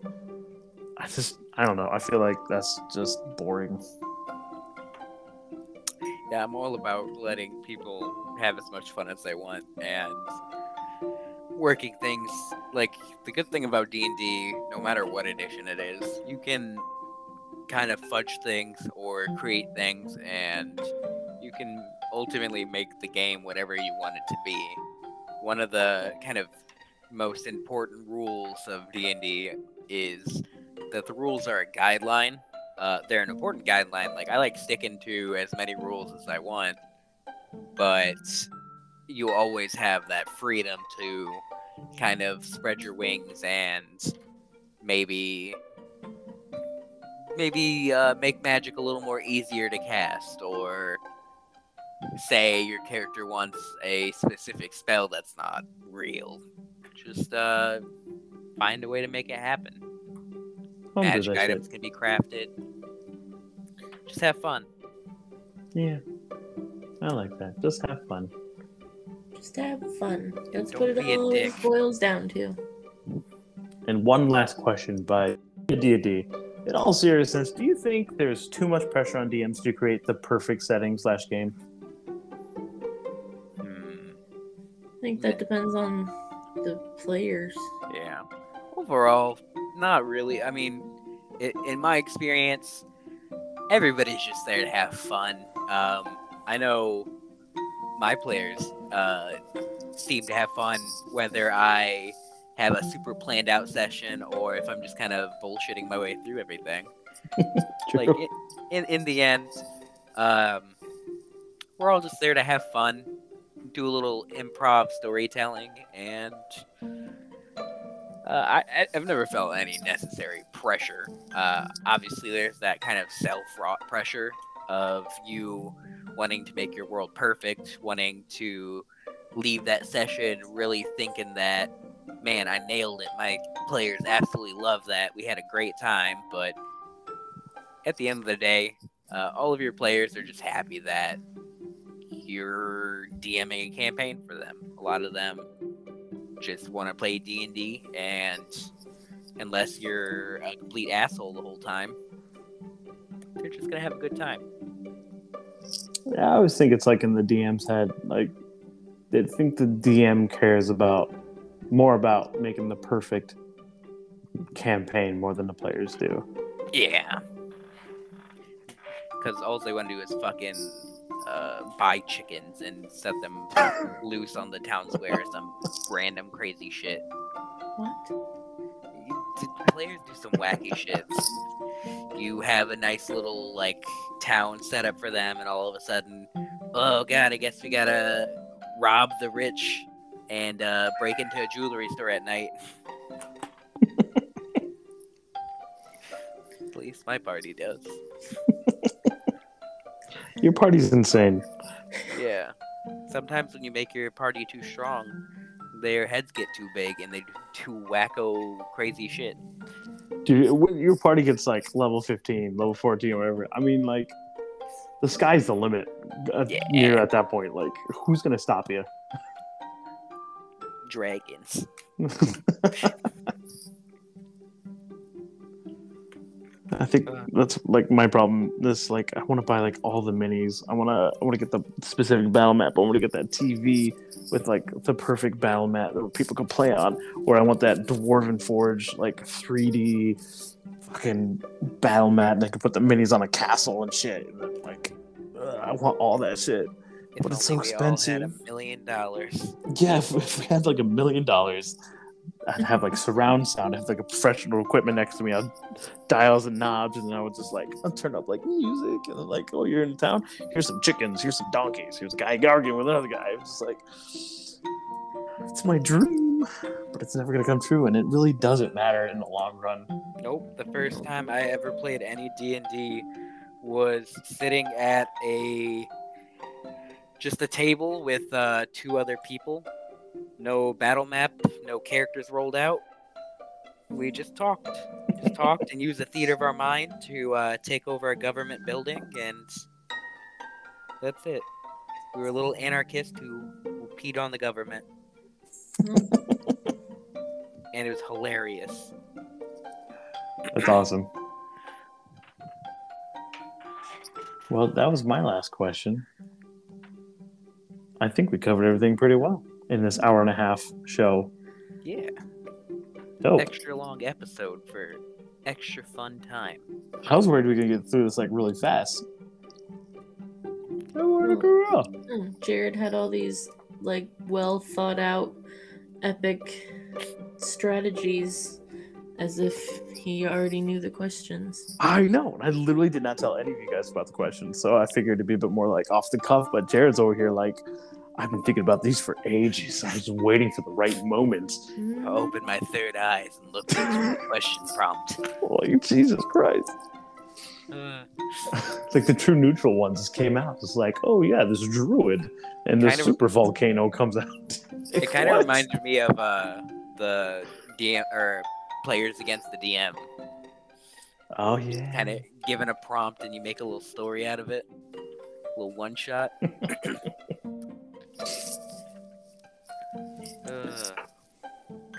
I just I don't know. I feel like that's just boring. Yeah, I'm all about letting people have as much fun as they want and working things like the good thing about D&D no matter what edition it is, you can kind of fudge things or create things and you can ultimately make the game whatever you want it to be. One of the kind of most important rules of D&D is that the rules are a guideline uh, they're an important guideline. Like I like sticking to as many rules as I want, but you always have that freedom to kind of spread your wings and maybe maybe uh, make magic a little more easier to cast or say your character wants a specific spell that's not real just uh, find a way to make it happen magic that shit. items can be crafted. Just have fun. Yeah. I like that. Just have fun. Just have fun. That's Don't what be it all dick. boils down to. And one last question by D&D. In all seriousness, do you think there's too much pressure on DMs to create the perfect setting slash game? Hmm, I think that depends on the players. yeah. Overall, not really. I mean, i in my experience, everybody's just there to have fun. Um, I know my players uh, seem to have fun whether I have a super planned out session or if I'm just kind of bullshitting my way through everything. (laughs) like in, in in the end um we're all just there to have fun do a little improv storytelling and uh, I, I've never felt any necessary pressure. Uh, obviously, there's that kind of self-wrought pressure of you wanting to make your world perfect, wanting to leave that session really thinking that, man, I nailed it. My players absolutely love that. We had a great time, but at the end of the day, uh, all of your players are just happy that you're DMing a campaign for them. A lot of them just want to play D and D, and unless you're a complete asshole the whole time, they're just gonna have a good time. Yeah, I always think it's like in the DM's head. Like, they think the DM cares about more about making the perfect campaign more than the players do. Yeah, because all they want to do is fucking uh, buy chickens and set them loose on the town square or some random crazy shit. What? You- players do some wacky shit. You have a nice little like town set up for them, and all of a sudden, oh god, I guess we gotta rob the rich and uh, break into a jewelry store at night. (laughs) at least my party does. (laughs) Your party's insane. Yeah. Sometimes when you make your party too strong, their heads get too big and they do too wacko crazy shit. Dude, when your party gets like level 15, level 14, or whatever, I mean, like, the sky's the limit. Uh, at, Yeah. You're at that point. Like, who's going to stop you? Dragons. (laughs) I think Uh. that's like my problem. This like I want to buy like all the minis. I want to I want to get the specific battle map. I want to get that TV with like the perfect battle map that people can play on. Or I want that Dwarven Forge like 3D fucking battle map that can put the minis on a castle and shit. And then, like uh, I want all that shit. If But it's only so we all had expensive. a million dollars. Yeah, if, if we had like a million dollars, I'd have like surround sound. I have like a professional equipment next to me. I'd dials and knobs, and then I would just like I'd turn up like music, and then like, oh, you're in town. Here's some chickens. Here's some donkeys. Here's a guy arguing with another guy. It's just like it's my dream, but it's never gonna come true, and it really doesn't matter in the long run. Nope. The first time I ever played any D and D was sitting at a just a table with uh, two other people. No battle map, no characters rolled out. We just talked, just talked, and used the theater of our mind to uh, take over a government building, and that's it. We were a little anarchist who, who peed on the government, (laughs) and it was hilarious. That's awesome. Well, that was my last question. I think we covered everything pretty well in this hour and a half show. Yeah. Dope. extra long episode for extra fun time. I was worried we were gonna get through this like really fast. I wanna go out. Hmm, Jared had all these like well thought out epic strategies as if he already knew the questions. I know. I literally did not tell any of you guys about the questions, so I figured it'd be a bit more like off the cuff. But Jared's over here like, I've been thinking about these for ages. I was waiting for the right moment. I opened my third eyes and looked at the (laughs) question prompt. Like Jesus Christ! Uh, It's (laughs) like the true neutral ones just came out. It's like, oh yeah, this druid and this super volcano comes out. (laughs) it kind of reminds me of uh, the DM or players against the DM. Oh yeah. Kind of given a prompt and you make a little story out of it. A little one shot.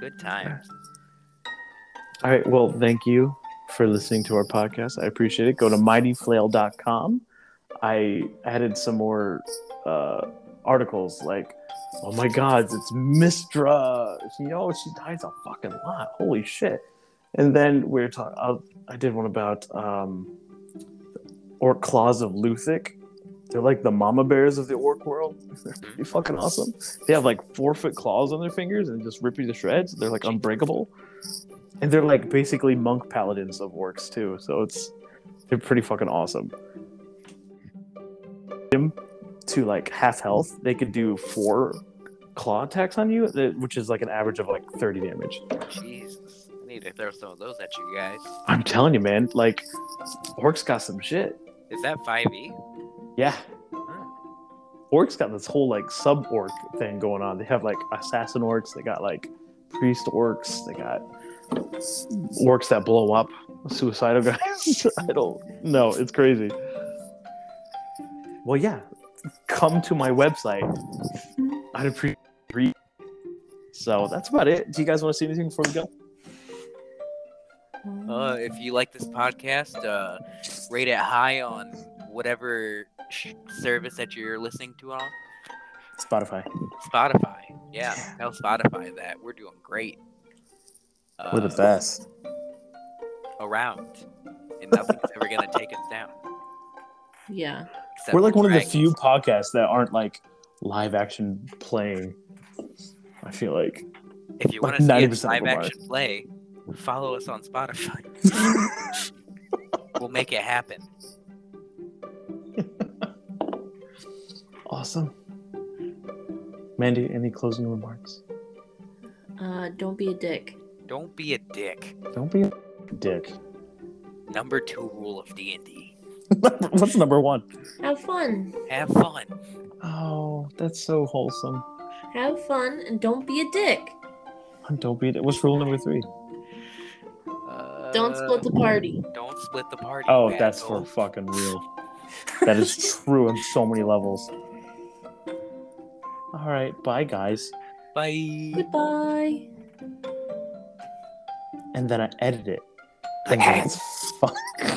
Good times. All right. Well, thank you for listening to our podcast. I appreciate it. Go to mightyflail.com. I added some more uh, articles like, oh my God, it's Mystra. You know, she dies a fucking lot. Holy shit. And then we are talking, I did one about um, Orc Claws of Luthic. They're like the mama bears of the orc world. (laughs) They're hmm. pretty fucking awesome. They have like four foot claws on their fingers and just rip you to shreds. They're like unbreakable and they're like basically monk paladins of orcs too so it's they're pretty fucking awesome Them to like half health they could do four claw attacks on you which is like an average of like 30 damage Jesus. I need to throw some of those at you guys. i'm telling you man like orcs got some shit Is that E? 5e? yeah orcs got this whole like sub orc thing going on. They have like assassin orcs they got like priest orcs they got orcs that blow up. Suicidal guys. (laughs) I don't know. It's crazy. Well yeah. Come to my website. I'd appreciate so that's about it. Do you guys want to see anything before we go? Uh, if you like this podcast, uh, rate it high on whatever sh- service that you're listening to on spotify Spotify. Yeah, tell Spotify that we're doing great. Uh, we're the best around, and nothing's ever gonna take us down. Yeah. except we're like for one of the few podcasts that aren't like live action playing i feel like If you like want to see 90% a live them are. action play, follow us on Spotify. (laughs) we'll make it happen. (laughs) Awesome. Mandy, any closing remarks? Uh, don't be a dick. Don't be a dick. Don't be a dick. Number two rule of D and D: (laughs) What's number one? Have fun. have fun. Oh, that's so wholesome. Have fun and don't be a dick. And Don't be. A, what's rule number three? Uh, Don't split the party. Don't split the party. Oh, that's asshole. for fucking real. That is (laughs) true on so many levels. All right, bye guys. Bye. Goodbye. And then I edit it. And then it's fuck. (laughs)